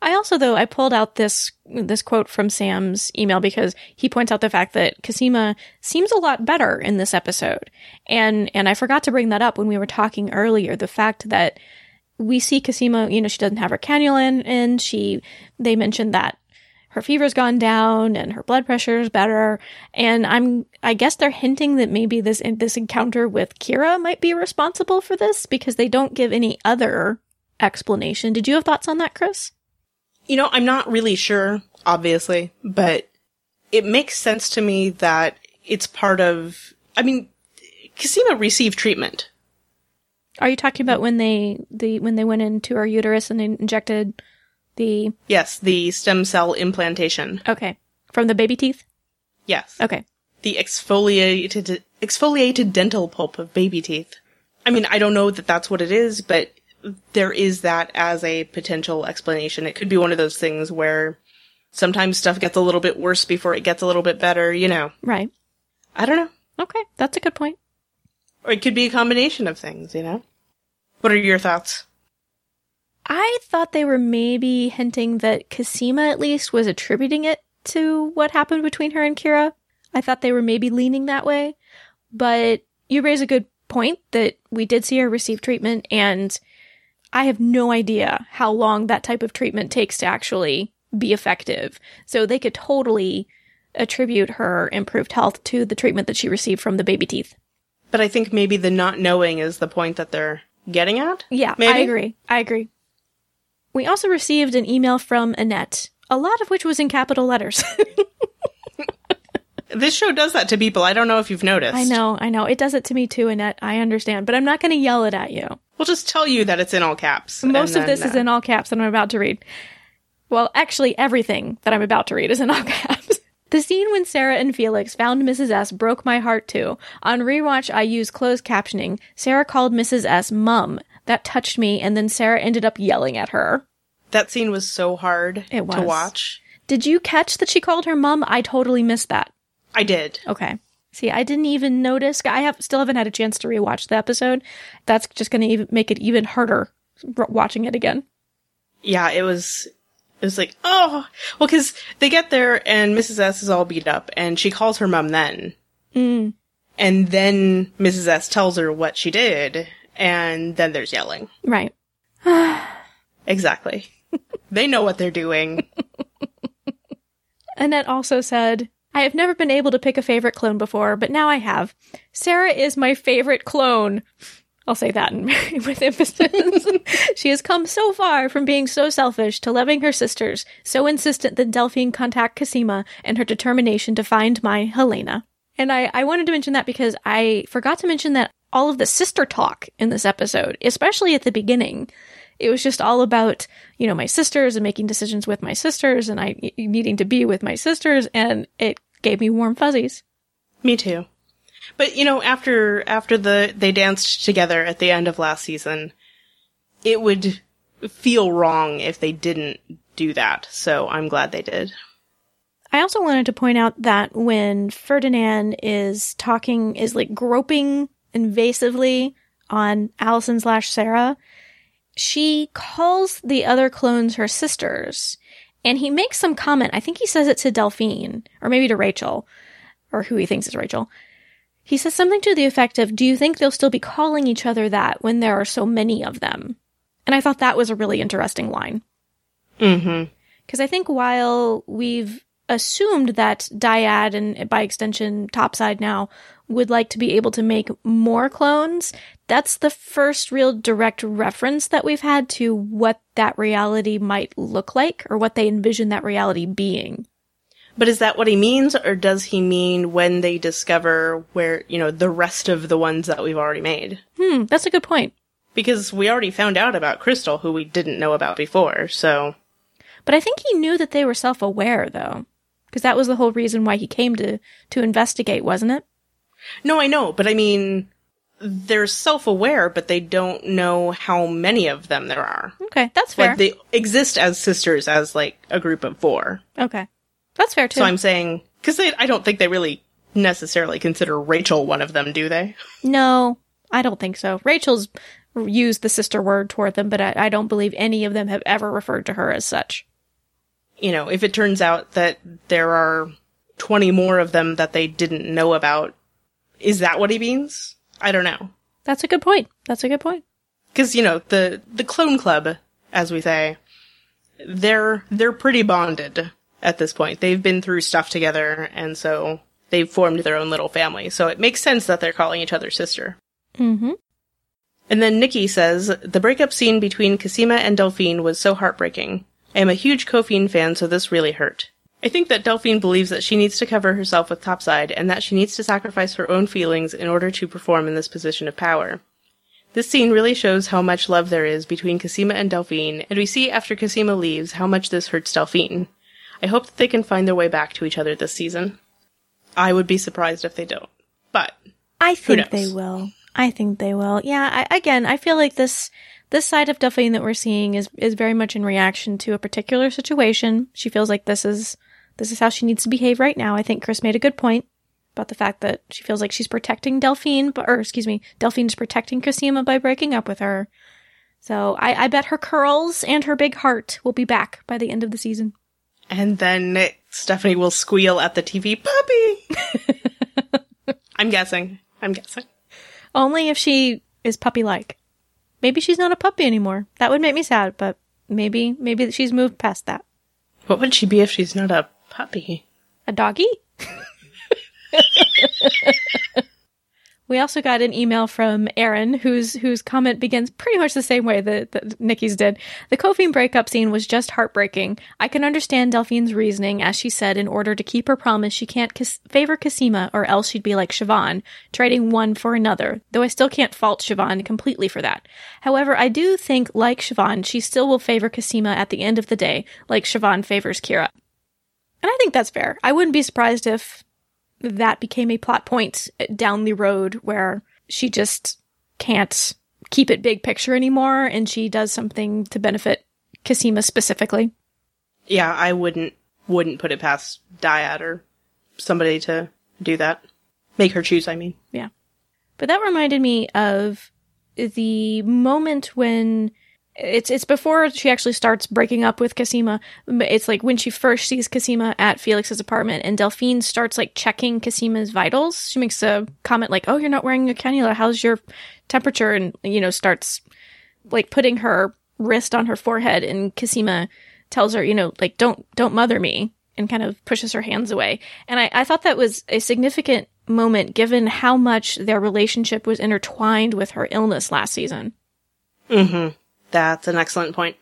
I also, though, I pulled out this, this quote from Sam's email because he points out the fact that Cosima seems a lot better in this episode. And, and I forgot to bring that up when we were talking earlier, the fact that we see Cosima, you know, she doesn't have her cannula in, and she, they mentioned that her fever's gone down and her blood pressure is better. And I'm, I guess they're hinting that maybe this, this encounter with Kira might be responsible for this because they don't give any other explanation. Did you have thoughts on that, Chris? You know, I'm not really sure, obviously, but it makes sense to me that it's part of, I mean, Cosima received treatment. Are you talking about when they the when they went into her uterus and they injected the Yes, the stem cell implantation. okay from the baby teeth? Yes. Okay. The exfoliated exfoliated dental pulp of baby teeth. I mean, I don't know that that's what it is, but there is that as a potential explanation. It could be one of those things where sometimes stuff gets a little bit worse before it gets a little bit better, you know. Right. I don't know. Okay, that's a good point. Or it could be a combination of things, you know? What are your thoughts? I thought they were maybe hinting that Cosima at least was attributing it to what happened between her and Kira. I thought they were maybe leaning that way. But you raise a good point that we did see her receive treatment and I have no idea how long that type of treatment takes to actually be effective. So they could totally attribute her improved health to the treatment that she received from the baby teeth. But I think maybe the not knowing is the point that they're getting at. Yeah, Maybe? I agree. I agree. We also received an email from Annette, a lot of which was in capital letters. This show does that to people. I don't know if you've noticed. I know, I know. It does it to me too, Annette. I understand, but I'm not going to yell it at you. We'll just tell you that it's in all caps. Most of this then, is uh, in all caps that I'm about to read. Well, actually, everything that I'm about to read is in all caps. The scene when Sarah and Felix found Mrs. S broke my heart too. On rewatch, I used closed captioning. Sarah called Mrs. S mum. That touched me, and then Sarah ended up yelling at her. That scene was so hard It to watch. Did you catch that she called her mom? I totally missed that. I did. Okay. See, I didn't even notice. I have still haven't had a chance to rewatch the episode. That's just going to make it even harder watching it again. Yeah, it was. It was like, oh, well, because they get there and Mrs. S is all beat up, and she calls her mom then, Mm. and then Mrs. S tells her what she did, and then there's yelling. Right. Exactly. they know what they're doing. Annette also said, I have never been able to pick a favorite clone before, but now I have. Sarah is my favorite clone. I'll say that in, with emphasis. she has come so far from being so selfish to loving her sisters, so insistent that Delphine contact Cosima, and her determination to find my Helena. And I, I wanted to mention that because I forgot to mention that all of the sister talk in this episode, especially at the beginning, it was just all about, you know, my sisters and making decisions with my sisters and I needing to be with my sisters and it gave me warm fuzzies. Me too. But you know, after after the they danced together at the end of last season, it would feel wrong if they didn't do that. So I'm glad they did. I also wanted to point out that when Ferdinand is talking, is like groping invasively on Alison slash Sarah, she calls the other clones her sisters. And he makes some comment. I think he says it to Delphine, or maybe to Rachel, or who he thinks is Rachel. He says something to the effect of, Do you think they'll still be calling each other that when there are so many of them? And I thought that was a really interesting line. Mm-hmm. Because I think while we've assumed that Dyad and by extension Topside now would like to be able to make more clones, that's the first real direct reference that we've had to what that reality might look like or what they envision that reality being. But is that what he means, or does he mean when they discover where you know the rest of the ones that we've already made? Hmm, that's a good point. Because we already found out about Krystal, who we didn't know about before. So But I think he knew that they were self-aware though. Because that was the whole reason why he came to to investigate, wasn't it? No, I know, but I mean, they're self-aware, but they don't know how many of them there are. Okay, that's fair. Like they exist as sisters, as like a group of four. okay. That's fair too. So I'm saying because I don't think they really necessarily consider Rachel one of them, do they? No, I don't think so. Rachel's used the sister word toward them, but I, I don't believe any of them have ever referred to her as such. You know, if it turns out that there are 20 more of them that they didn't know about, is that what he means? I don't know. That's a good point. That's a good point. Because, you know, the, the clone club, as we say, they're, they're pretty bonded at this point. They've been through stuff together, and so they've formed their own little family. So it makes sense that they're calling each other sister. Mm-hmm. And then Nikki says, the breakup scene between Cosima and Delphine was so heartbreaking. I am a huge Cophine fan, so this really hurt. I think that Delphine believes that she needs to cover herself with topside and that she needs to sacrifice her own feelings in order to perform in this position of power. This scene really shows how much love there is between Cosima and Delphine, and we see after Cosima leaves how much this hurts Delphine. I hope that they can find their way back to each other this season. I would be surprised if they don't. But I think they will. I think they will. Yeah. I, again, I feel like this this side of Delphine that we're seeing is is very much in reaction to a particular situation. She feels like this is this is how she needs to behave right now. I think Chris made a good point about the fact that she feels like she's protecting Delphine, but or excuse me, Delphine's protecting Cosima by breaking up with her. So I, I bet her curls and her big heart will be back by the end of the season. and then Stephanie will squeal at the TV, puppy. I'm guessing. I'm guessing. Only if she is puppy like. Maybe she's not a puppy anymore. That would make me sad, but maybe maybe she's moved past that. What would she be if she's not a puppy? A doggy? we also got an email from Aaron, whose whose comment begins pretty much the same way that, that Nikki's did. The Kofi breakup scene was just heartbreaking. I can understand Delphine's reasoning, as she said, in order to keep her promise, she can't cas- favor Cosima, or else she'd be like Siobhan, trading one for another. Though I still can't fault Siobhan completely for that. However, I do think, like Siobhan, she still will favor Cosima at the end of the day, like Siobhan favors Kira. And I think that's fair. I wouldn't be surprised if that became a plot point down the road where she just can't keep it big picture anymore and she does something to benefit Cosima specifically. Yeah, I wouldn't wouldn't put it past Dyad or somebody to do that. Make her choose, I mean. Yeah. But that reminded me of the moment when it's it's before she actually starts breaking up with Cosima. It's like when she first sees Cosima at Felix's apartment, and Delphine starts like checking Cosima's vitals. She makes a comment like, "Oh, you're not wearing a cannula. How's your temperature?" And you know, starts like putting her wrist on her forehead, and Cosima tells her, you know, like, "Don't don't mother me," and kind of pushes her hands away. And I, I thought that was a significant moment given how much their relationship was intertwined with her illness last season. Mm-hmm. That's an excellent point.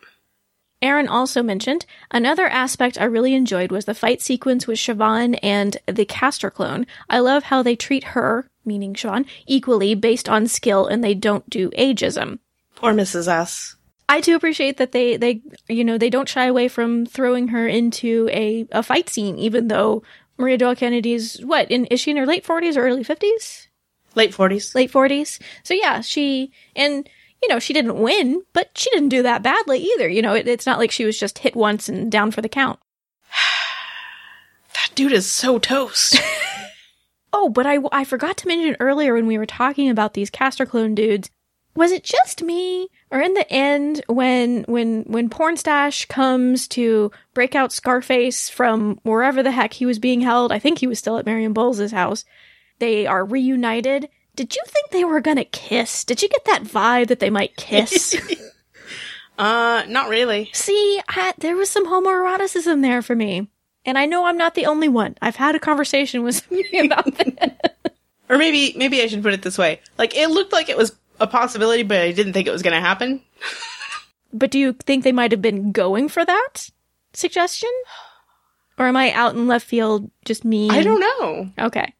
Aaron also mentioned another aspect I really enjoyed was the fight sequence with Siobhan and the Castor clone. I love how they treat her, meaning Siobhan, equally based on skill and they don't do ageism. Or Mrs. S. I do appreciate that they, they, you know, they don't shy away from throwing her into a, a fight scene, even though Maria Doyle Kennedy's, what, in, is she in her late 40s or early 50s? Late 40s. late 40s. So yeah, she and you know, she didn't win, but she didn't do that badly either. You know, it, it's not like she was just hit once and down for the count. That dude is so toast. Oh, but I I forgot to mention earlier when we were talking about these Castor clone dudes. Was it just me, or in the end, when when when Pornstash comes to break out Scarface from wherever the heck he was being held? I think he was still at Marion Bowles' house. They are reunited. Did you think they were gonna kiss? Did you get that vibe that they might kiss? uh, not really. See, I, there was some homoeroticism there for me. And I know I'm not the only one. I've had a conversation with somebody about that. Or maybe, maybe I should put it this way. Like, it looked like it was a possibility, but I didn't think it was gonna happen. but do you think they might have been going for that suggestion? Or am I out in left field just me? I don't know. Okay.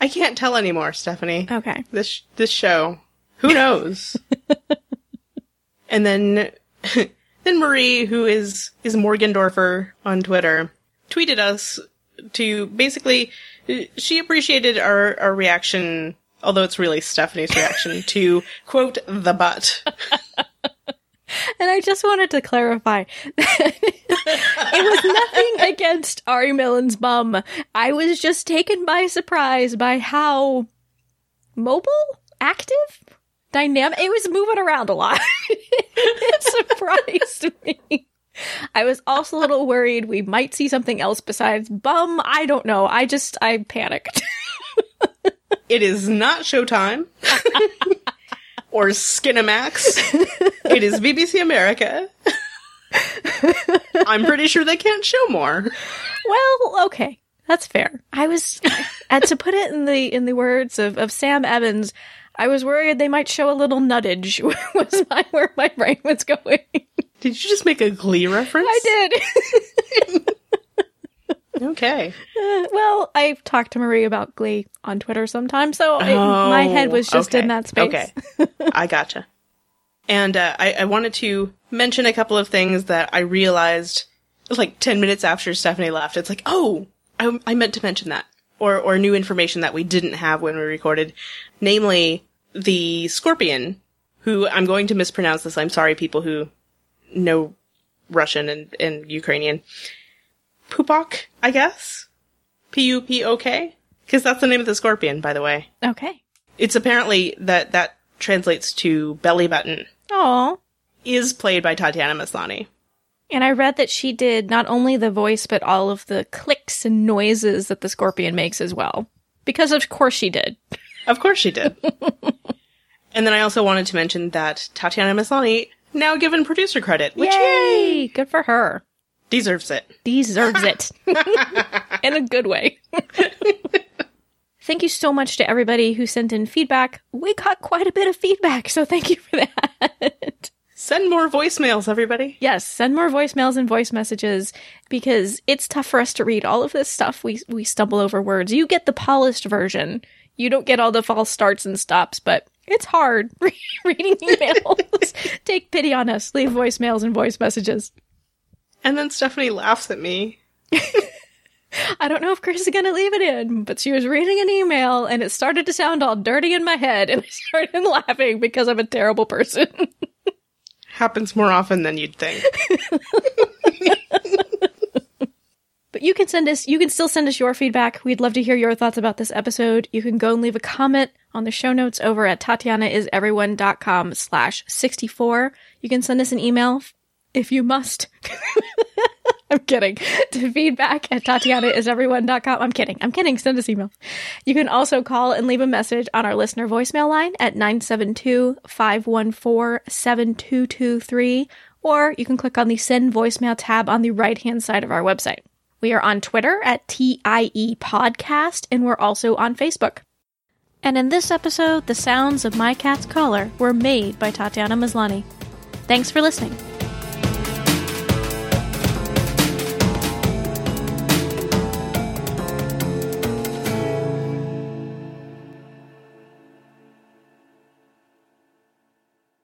I can't tell anymore, Stephanie. Okay. This, this show. Who knows? and then, then Marie, who is, is Morgendorfer on Twitter, tweeted us to basically, she appreciated our, our reaction, although it's really Stephanie's reaction to, quote, the butt. And I just wanted to clarify it was nothing against Ari Millen's bum. I was just taken by surprise by how mobile, active, dynamic. It was moving around a lot. it surprised me. I was also a little worried we might see something else besides bum. I don't know. I just, I panicked. It is not Showtime. Or Skinamax. it is BBC America. I'm pretty sure they can't show more. Well, okay. That's fair. I was, and to put it in the, in the words of, of Sam Evans, I was worried they might show a little nuttage was my, where my brain was going. Did you just make a Glee reference? I did. Okay. Uh, well, I've talked to Marie about Glee on Twitter sometimes, so it, my head was just Oh, okay. in that space. Okay. I gotcha. And uh, I, I wanted to mention a couple of things that I realized like 10 minutes after Stephanie left. It's like, oh, I, I meant to mention that. Or, or new information that we didn't have when we recorded. Namely, the scorpion, who I'm going to mispronounce this. I'm sorry, people who know Russian and, and Ukrainian. Pupok, I guess? P-U-P-O-K? Because that's the name of the scorpion, by the way. Okay. It's apparently that that translates to belly button. Oh. Is played by Tatiana Maslany. And I read that she did not only the voice, but all of the clicks and noises that the scorpion makes as well. Because of course she did. Of course she did. and then I also wanted to mention that Tatiana Maslany now given producer credit, which Yay! Good for her. Deserves it. Deserves it. in a good way. thank you so much to everybody who sent in feedback. We got quite a bit of feedback, so thank you for that. Send more voicemails, everybody. Yes, send more voicemails and voice messages because it's tough for us to read all of this stuff. We we stumble over words. You get the polished version. You don't get all the false starts and stops, but it's hard reading emails. Take pity on us. Leave voicemails and voice messages. And then Stephanie laughs at me. I don't know if Chris is going to leave it in, but she was reading an email and it started to sound all dirty in my head and I started laughing because I'm a terrible person. Happens more often than you'd think. But you can send us, you can still send us your feedback. We'd love to hear your thoughts about this episode. You can go and leave a comment on the show notes over at tatianaiseveryone.com slash 64. You can send us an email if you must. I'm kidding. To feedback at tatianaiseveryone.com. I'm kidding. I'm kidding. Send us emails. You can also call and leave a message on our listener voicemail line at 972-514-7223 or you can click on the send voicemail tab on the right hand side of our website. We are on Twitter at TIE Podcast, and we're also on Facebook. And in this episode, the sounds of my cat's collar were made by Tatiana Maslany. Thanks for listening.